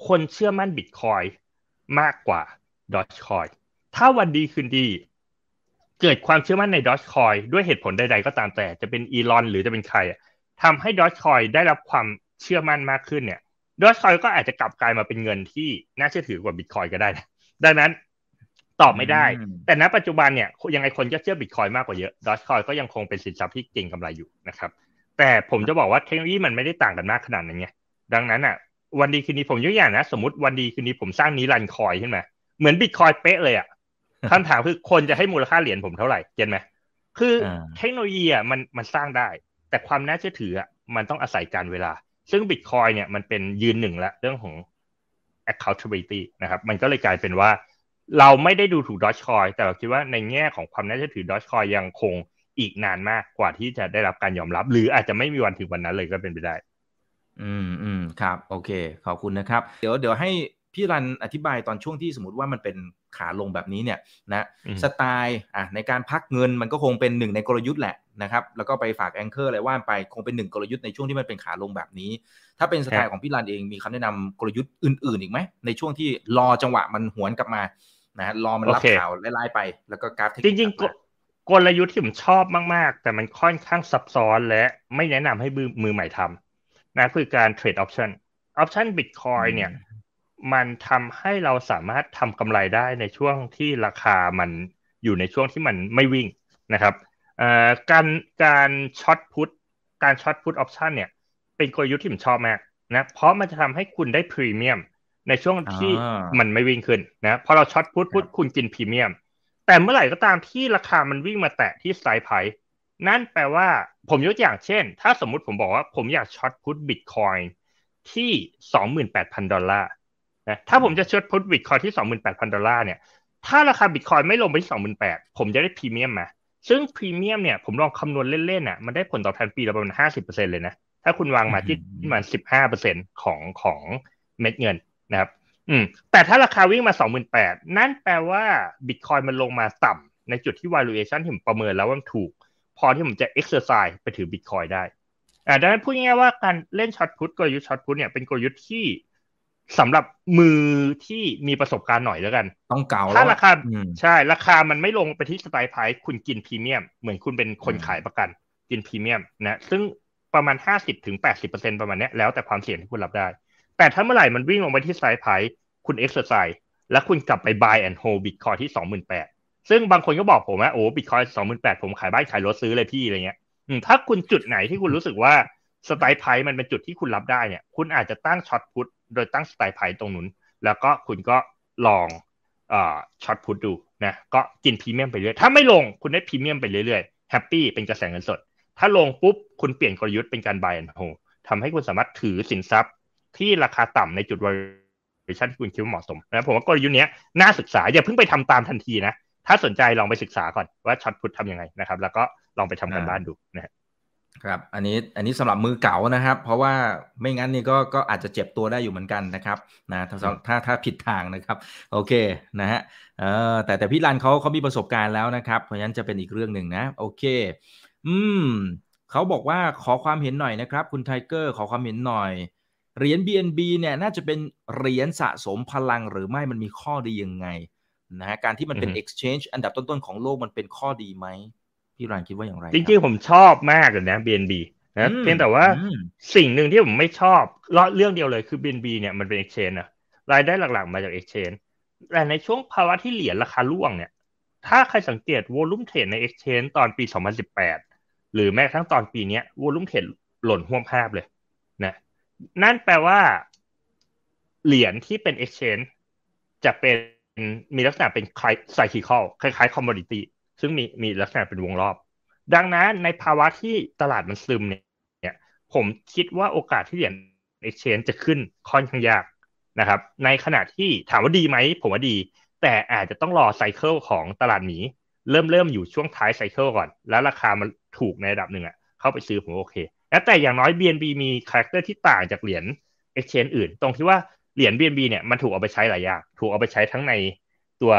Speaker 2: คนเชื่อมั่นบิตคอยมากกว่า Dogecoin ถ้าวันดีคืนดี เกิดความเชื่อมั่นใน Dogecoin ด้วยเหตุผลใดๆก็ตามแต่จะเป็นอีลอนหรือจะเป็นใครทำให้ Dogecoin ได้รับความเชื่อมั่นมากขึ้นเนี่ย Dogecoin ก็อาจจะกลับกลายมาเป็นเงินที่น่าเชื่อถือกว่าบิตคอยก็ได้นะดังนั้น ตอบไม่ได้ แต่ณปัจจุบันเนี่ยยังไงคนก็เชื่อบิตคอยมากกว่าเยอะ Dogecoin ก็ยังคงเป็นสินทรัพย์ที่เก่งกำไรอยู่นะครับแต่ผมจะบอกว่าเทคโนโลยีมันไม่ได้ต่างกันมากขนาดนั้นไงดังนั้นอะ วันดีคืนนี้ผมยกอย่างนะ สมมติวันดีคืนนี้ผมสร้างนิรันคอยขึ้นมาเหมือนบิตคอยเป๊ะเลยอะคำถามคือคนจะให้มูลค่าเหรียญผมเท่าไหร่เก็ตไหมคือเทคโนโลยีอะมันมันสร้างได้ แต่ความน่าเชื่อถืออะมันต้องอาศัยการเวลา ซึ่งบิตคอยเนี่ยมันเป็นยืนหนึ่งละเรื่องของ accountability นะครับ มันก็เลยกลายเป็นว่า เราไม่ได้ดูถูกดอชคอยแต่เราคิดว่าในแง่ของความน่าเชื่อถือดอชคอยยังคงอีกนานมากกว่าที่จะได้รับการยอมรับ หรืออาจจะไม่มีวันถึงวันนั้นเลยก็เป็นไปได้
Speaker 1: อืมอืมครับ โอเค ขอบคุณนะครับ เดี๋ยวเดี๋ยวให้พี่รันอธิบายตอนช่วงที่สมมติว่ามันเป็นขาลงแบบนี้เนี่ยนะสไตล์อะในการพักเงินมันก็คงเป็นหนึ่งในกลยุทธ์แหละนะครับแล้วก็ไปฝากแองเกอร์อะไรว่านไปคงเป็นหนึ่งกลยุทธ์ในช่วงที่มันเป็นขาลงแบบนี้ ถ้าเป็นสไตล์ของพี่รันเองมีคำแนะนำกลยุทธ์อื่น ๆ อีกไหมในช่วงที่รอจังหวะมันหวนกลับมา นะรอมันรับข่าวไล่ๆไป แล้วก็กราฟ
Speaker 2: จริงๆกลยุทธ์ที่ผมชอบมากๆ แต่มันค่อนข้างซับซ้อนและไม่แนะนำให้มือใหม่ทำนะคือการเทรด option option Bitcoin เนี่ยมันทำให้เราสามารถทำกำไรได้ในช่วงที่ราคามันอยู่ในช่วงที่มันไม่วิ่งนะครับการการ short put การ short put option เนี่ยเป็นกลยุทธ์ที่ผมชอบมากนะเพราะมันจะทำให้คุณได้พรีเมียม ในช่วงที่มันไม่วิ่งขึ้นนะพอเรา short put put คุณกินพรีเมียม แต่เมื่อไหร่ก็ตามที่ราคามันวิ่งมาแตะที่ strike price นั่นแปลว่าผมยกอย่างเช่น ถ้าสมมุติผมบอกว่าผมอยาก short put Bitcoin ที่สองหมื่นแปดพันดอลลาร์นะถ้าผมจะ short put Bitcoin ที่สองหมื่นแปดพันดอลลาร์เนี่ยถ้าราคาบิตคอยไม่ลงไปที่สองหมื่นแปดผมจะได้พรีเมียมมาซึ่งพรีเมียมเนี่ยผมลองคำนวณเล่นๆอะมันได้ผลตอบแทนปีละประมาณห้าสิบเปอร์เซ็นเลยนะ ถ้าคุณวางมาที่ประมาณสิบห้าเปอร์เซ็นของของเม็ดเงิน นะครับอืมแต่ถ้าราคาวิ่งมาสองหมื่นแปดนั่นแปลว่าบิตคอยมันลงมาต่ำในจุดที่ valuation ที่ผมประเมินแล้วว่ามันถูก พอที่ผมจะ exercise ไปถือบิตคอยได้อ่าดังนั้นพูดง่ายๆว่าการเล่น short put กลยุทธ์ short put เนี่ยเป็นกลยุทธ์ที่สำหรับมือที่มีประสบการณ์หน่อยแล้วกัน
Speaker 1: ต้องเก่า
Speaker 2: ถ้าราคาใช่ ราคามันไม่ลงไปที่ strike price คุณกินพรีเมียม เหมือนคุณเป็นคนขายประกันกินพรีเมียมนะซึ่งประมาณห้าสิบถึงแปดสิบเปอร์เซ็นประมาณนี้แล้วแต่ความเสี่ยงที่คุณรับได้ แต่ถ้าเมื่อไหร่มันวิ่งลงไปที่ strike price คุณ exercise แล้วคุณกลับไป buy and hold Bitcoin ที่สองหมื่นแปดซึ่งบางคนก็บอกผมว่าโอ้บิตคอยสองหมื่นแปดผมขายบ้านขายรถซื้อเลยพี่อะไรเงี้ยถ้าคุณจุดไหนที่คุณรู้สึกว่า strike price มันเป็นจุดที่คุณรับได้เนี่ย คุณอาจจะตั้ง short put โดยตั้ง strike price ตรงนู้น แล้วก็คุณก็ลอง short put ดูนะก็กินพรีเมียมไปเรื่อยถ้าไม่ลงคุณได้พรีเมียมไปเรื่อยๆ happy เป็นกระแสเงินสด ถ้าลงปุ๊บคุณเปลี่ยนกลยุทธ์เป็นการ buy and hold ทำให้คุณสามารถถือสินทรัพย์ ที่ราคาต่ำในจุด valuation ที่คุณคิดว่าเหมาะสมนะผมว่ากลยุทธ์นี้น่าศึกษาอย่าเพิ่งไปทำตามทันทีนะ ถ้าสนใจลองไปศึกษาก่อนว่า short put ทำยังไงนะครับ แล้วก็ลองไปทำการบ้านดูนะ
Speaker 1: ครับ อันนี้อันนี้สำหรับมือเก่านะครับ เพราะว่าไม่งั้นนี่ก็ก็อาจจะเจ็บตัวได้อยู่เหมือนกันนะครับนะถ้าถ้าถ้าผิดทางนะครับ โอเคนะฮะเออแต่แต่พี่รันเขาเขามีประสบการณ์แล้วนะครับ เพราะฉะนั้นจะเป็นอีกเรื่องหนึ่งนะ โอเค อืมเขาบอกว่าขอความเห็นหน่อยนะครับ คุณไทเกอร์ขอความเห็นหน่อย เหรียญ BNB เนี่ยน่าจะเป็นเหรียญสะสมพลังหรือไม่มันมีข้อดียังไงนะฮะการที่มันเป็น exchange อันดับต้นๆของโลกมันเป็นข้อดีไหมพี่รันคิดว่าอย่างไร
Speaker 2: จริงๆผมชอบมากเลยนะ BNB นะเพียงแต่ว่าสิ่งหนึ่งที่ผมไม่ชอบเรื่องเดียวเลยคือ BNB เนี่ยมันเป็น exchange นะรายได้หลักๆมาจาก exchange แต่ในช่วงภาวะที่เหรียญราคาร่วงเนี่ยถ้าใครสังเกตวอลุ่มเทรดใน exchange ตอนปี 2018 หรือแม้กระทั่งตอนปีนี้วอลุ่มเทรดหล่นห่วงภาพเลย นั่นแปลว่า เหรียญที่เป็น exchange จะเป็นมีลักษณะเป็นคล้ายไซคิคอลคล้ายๆ commodity ซึ่งมีมีลักษณะเป็นวงรอบ ดังนั้นในภาวะที่ตลาดมันซึมเนี่ย ผมคิดว่าโอกาสที่เหรียญ exchange จะขึ้นค่อนข้างยากนะครับ ในขณะที่ถามว่าดีไหม ผมว่าดี แต่อาจจะต้องรอ cycle ของตลาดหมี เริ่มเริ่มอยู่ช่วงท้าย cycle ก่อน แล้วราคามันถูกในระดับหนึ่งอะ เข้าไปซื้อผมโอเค แล้วแต่อย่างน้อย BNB มี character ที่ต่างจากเหรียญ exchange อื่น ตรงที่ว่าเหรียญ BNB เนี่ยมันถูกเอาไปใช้หลายอย่าง ถูกเอาไปใช้ทั้งในตัว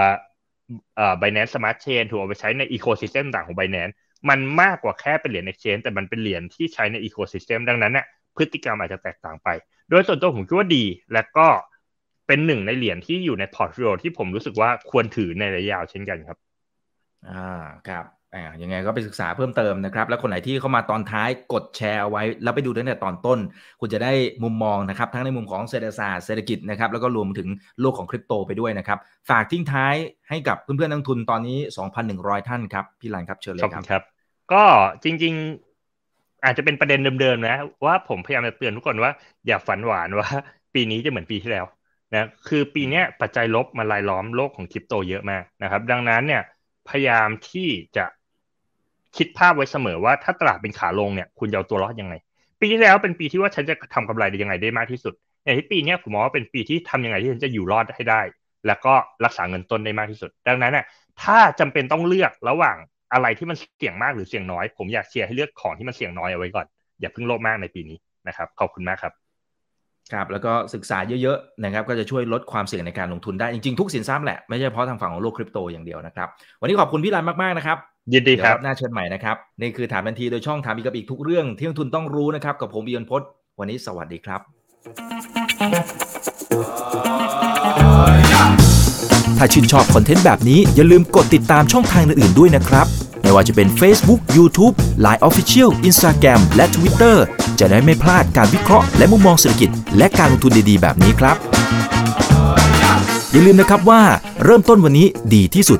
Speaker 2: เอ่อ Binance Smart Chain ถูกเอาไปใช้ใน ecosystem ต่างของ Binance มันมากกว่าแค่เป็นเหรียญ exchange แต่มันเป็นเหรียญที่ใช้ใน ecosystem ดังนั้นเนี่ยพฤติกรรมอาจจะแตกต่างไป โดยส่วนตัวผมคิดว่าดี และก็เป็นหนึ่งในเหรียญที่อยู่ใน portfolio ที่ผมรู้สึกว่าควรถือในระยะยาวเช่นกันครับ
Speaker 1: อ่า ครับ อ่ายังไงก็ไปศึกษาเพิ่มเติมนะครับ แล้วคนไหนที่เข้ามาตอนท้ายกดแชร์เอาไว้ แล้วไปดูตั้งแต่ตอนต้น คุณจะได้มุมมองนะครับ ทั้งในมุมของเศรษฐศาสตร์เศรษฐกิจนะครับ แล้วก็รวมถึงโลกของคริปโตไปด้วยนะครับ ฝากทิ้งท้ายให้กับเพื่อนๆนักทุนตอนนี้ 2,100 ท่านครับ พี่ลันครับเชิญเลยครับ
Speaker 2: ครับ ก็จริง ๆ อาจจะเป็นประเด็นเดิมๆนะ ว่าผมพยายามจะเตือนทุกคนว่าอย่าฝันหวานว่า ปีนี้จะเหมือนปีที่แล้วนะคือปีนี้ปัจจัยลบมาลายล้อมโลกของคริปโตเยอะมากนะครับ ดังนั้นเนี่ยพยายามที่จะ คิดภาพไว้เสมอว่าถ้าตลาดเป็นขาลงเนี่ยคุณจะเอาตัวรอดยังไง ปีที่แล้วเป็นปีที่ว่าฉันจะทำกำไรได้ยังไงได้มากที่สุดอย่างที่ปีนี้ผมมองว่าเป็นปีที่ทำยังไงที่ฉันจะอยู่รอดให้ได้ แล้วก็รักษาเงินต้นได้มากที่สุด ดังนั้นน่ะถ้าจำเป็นต้องเลือกระหว่างอะไรที่มันเสี่ยงมากหรือเสี่ยงน้อย ผมอยากเชียร์ให้เลือกของที่มันเสี่ยงน้อยเอาไว้ก่อน อย่าเพิ่งโลภมากในปีนี้นะครับ ขอบคุณมากครับ
Speaker 1: ครับแล้วก็ศึกษาเยอะๆนะครับก็จะช่วยลดความเสี่ยงในการลงทุนได้จริงๆทุกสินทรัพย์แหละไม่ใช่เฉพาะทางฝั่งของโลกคริปโตอย่างเดียวนะครับวันนี้ขอบคุณพี่รันมากๆนะครับ
Speaker 2: ยินดีครับ
Speaker 1: หน้าเชิญใหม่นะครับ นี่คือถามทันทีโดยช่องถามอีกกับอีกทุกเรื่องที่นักทุนต้องรู้นะครับ กับผมบียนพศวันนี้สวัสดีครับ
Speaker 3: ถ้าชื่นชอบคอนเทนต์แบบนี้อย่าลืมกดติดตามช่องทางอื่นๆด้วยนะครับ ไม่ว่าจะเป็น Facebook, YouTube, Line Official, Instagram และ Twitter จะได้ไม่พลาดการวิเคราะห์และมุมมองเศรษฐกิจ และการลงทุนดีๆ แบบนี้ครับ อย่าลืมนะครับว่าเริ่มต้นวันนี้ดีที่สุด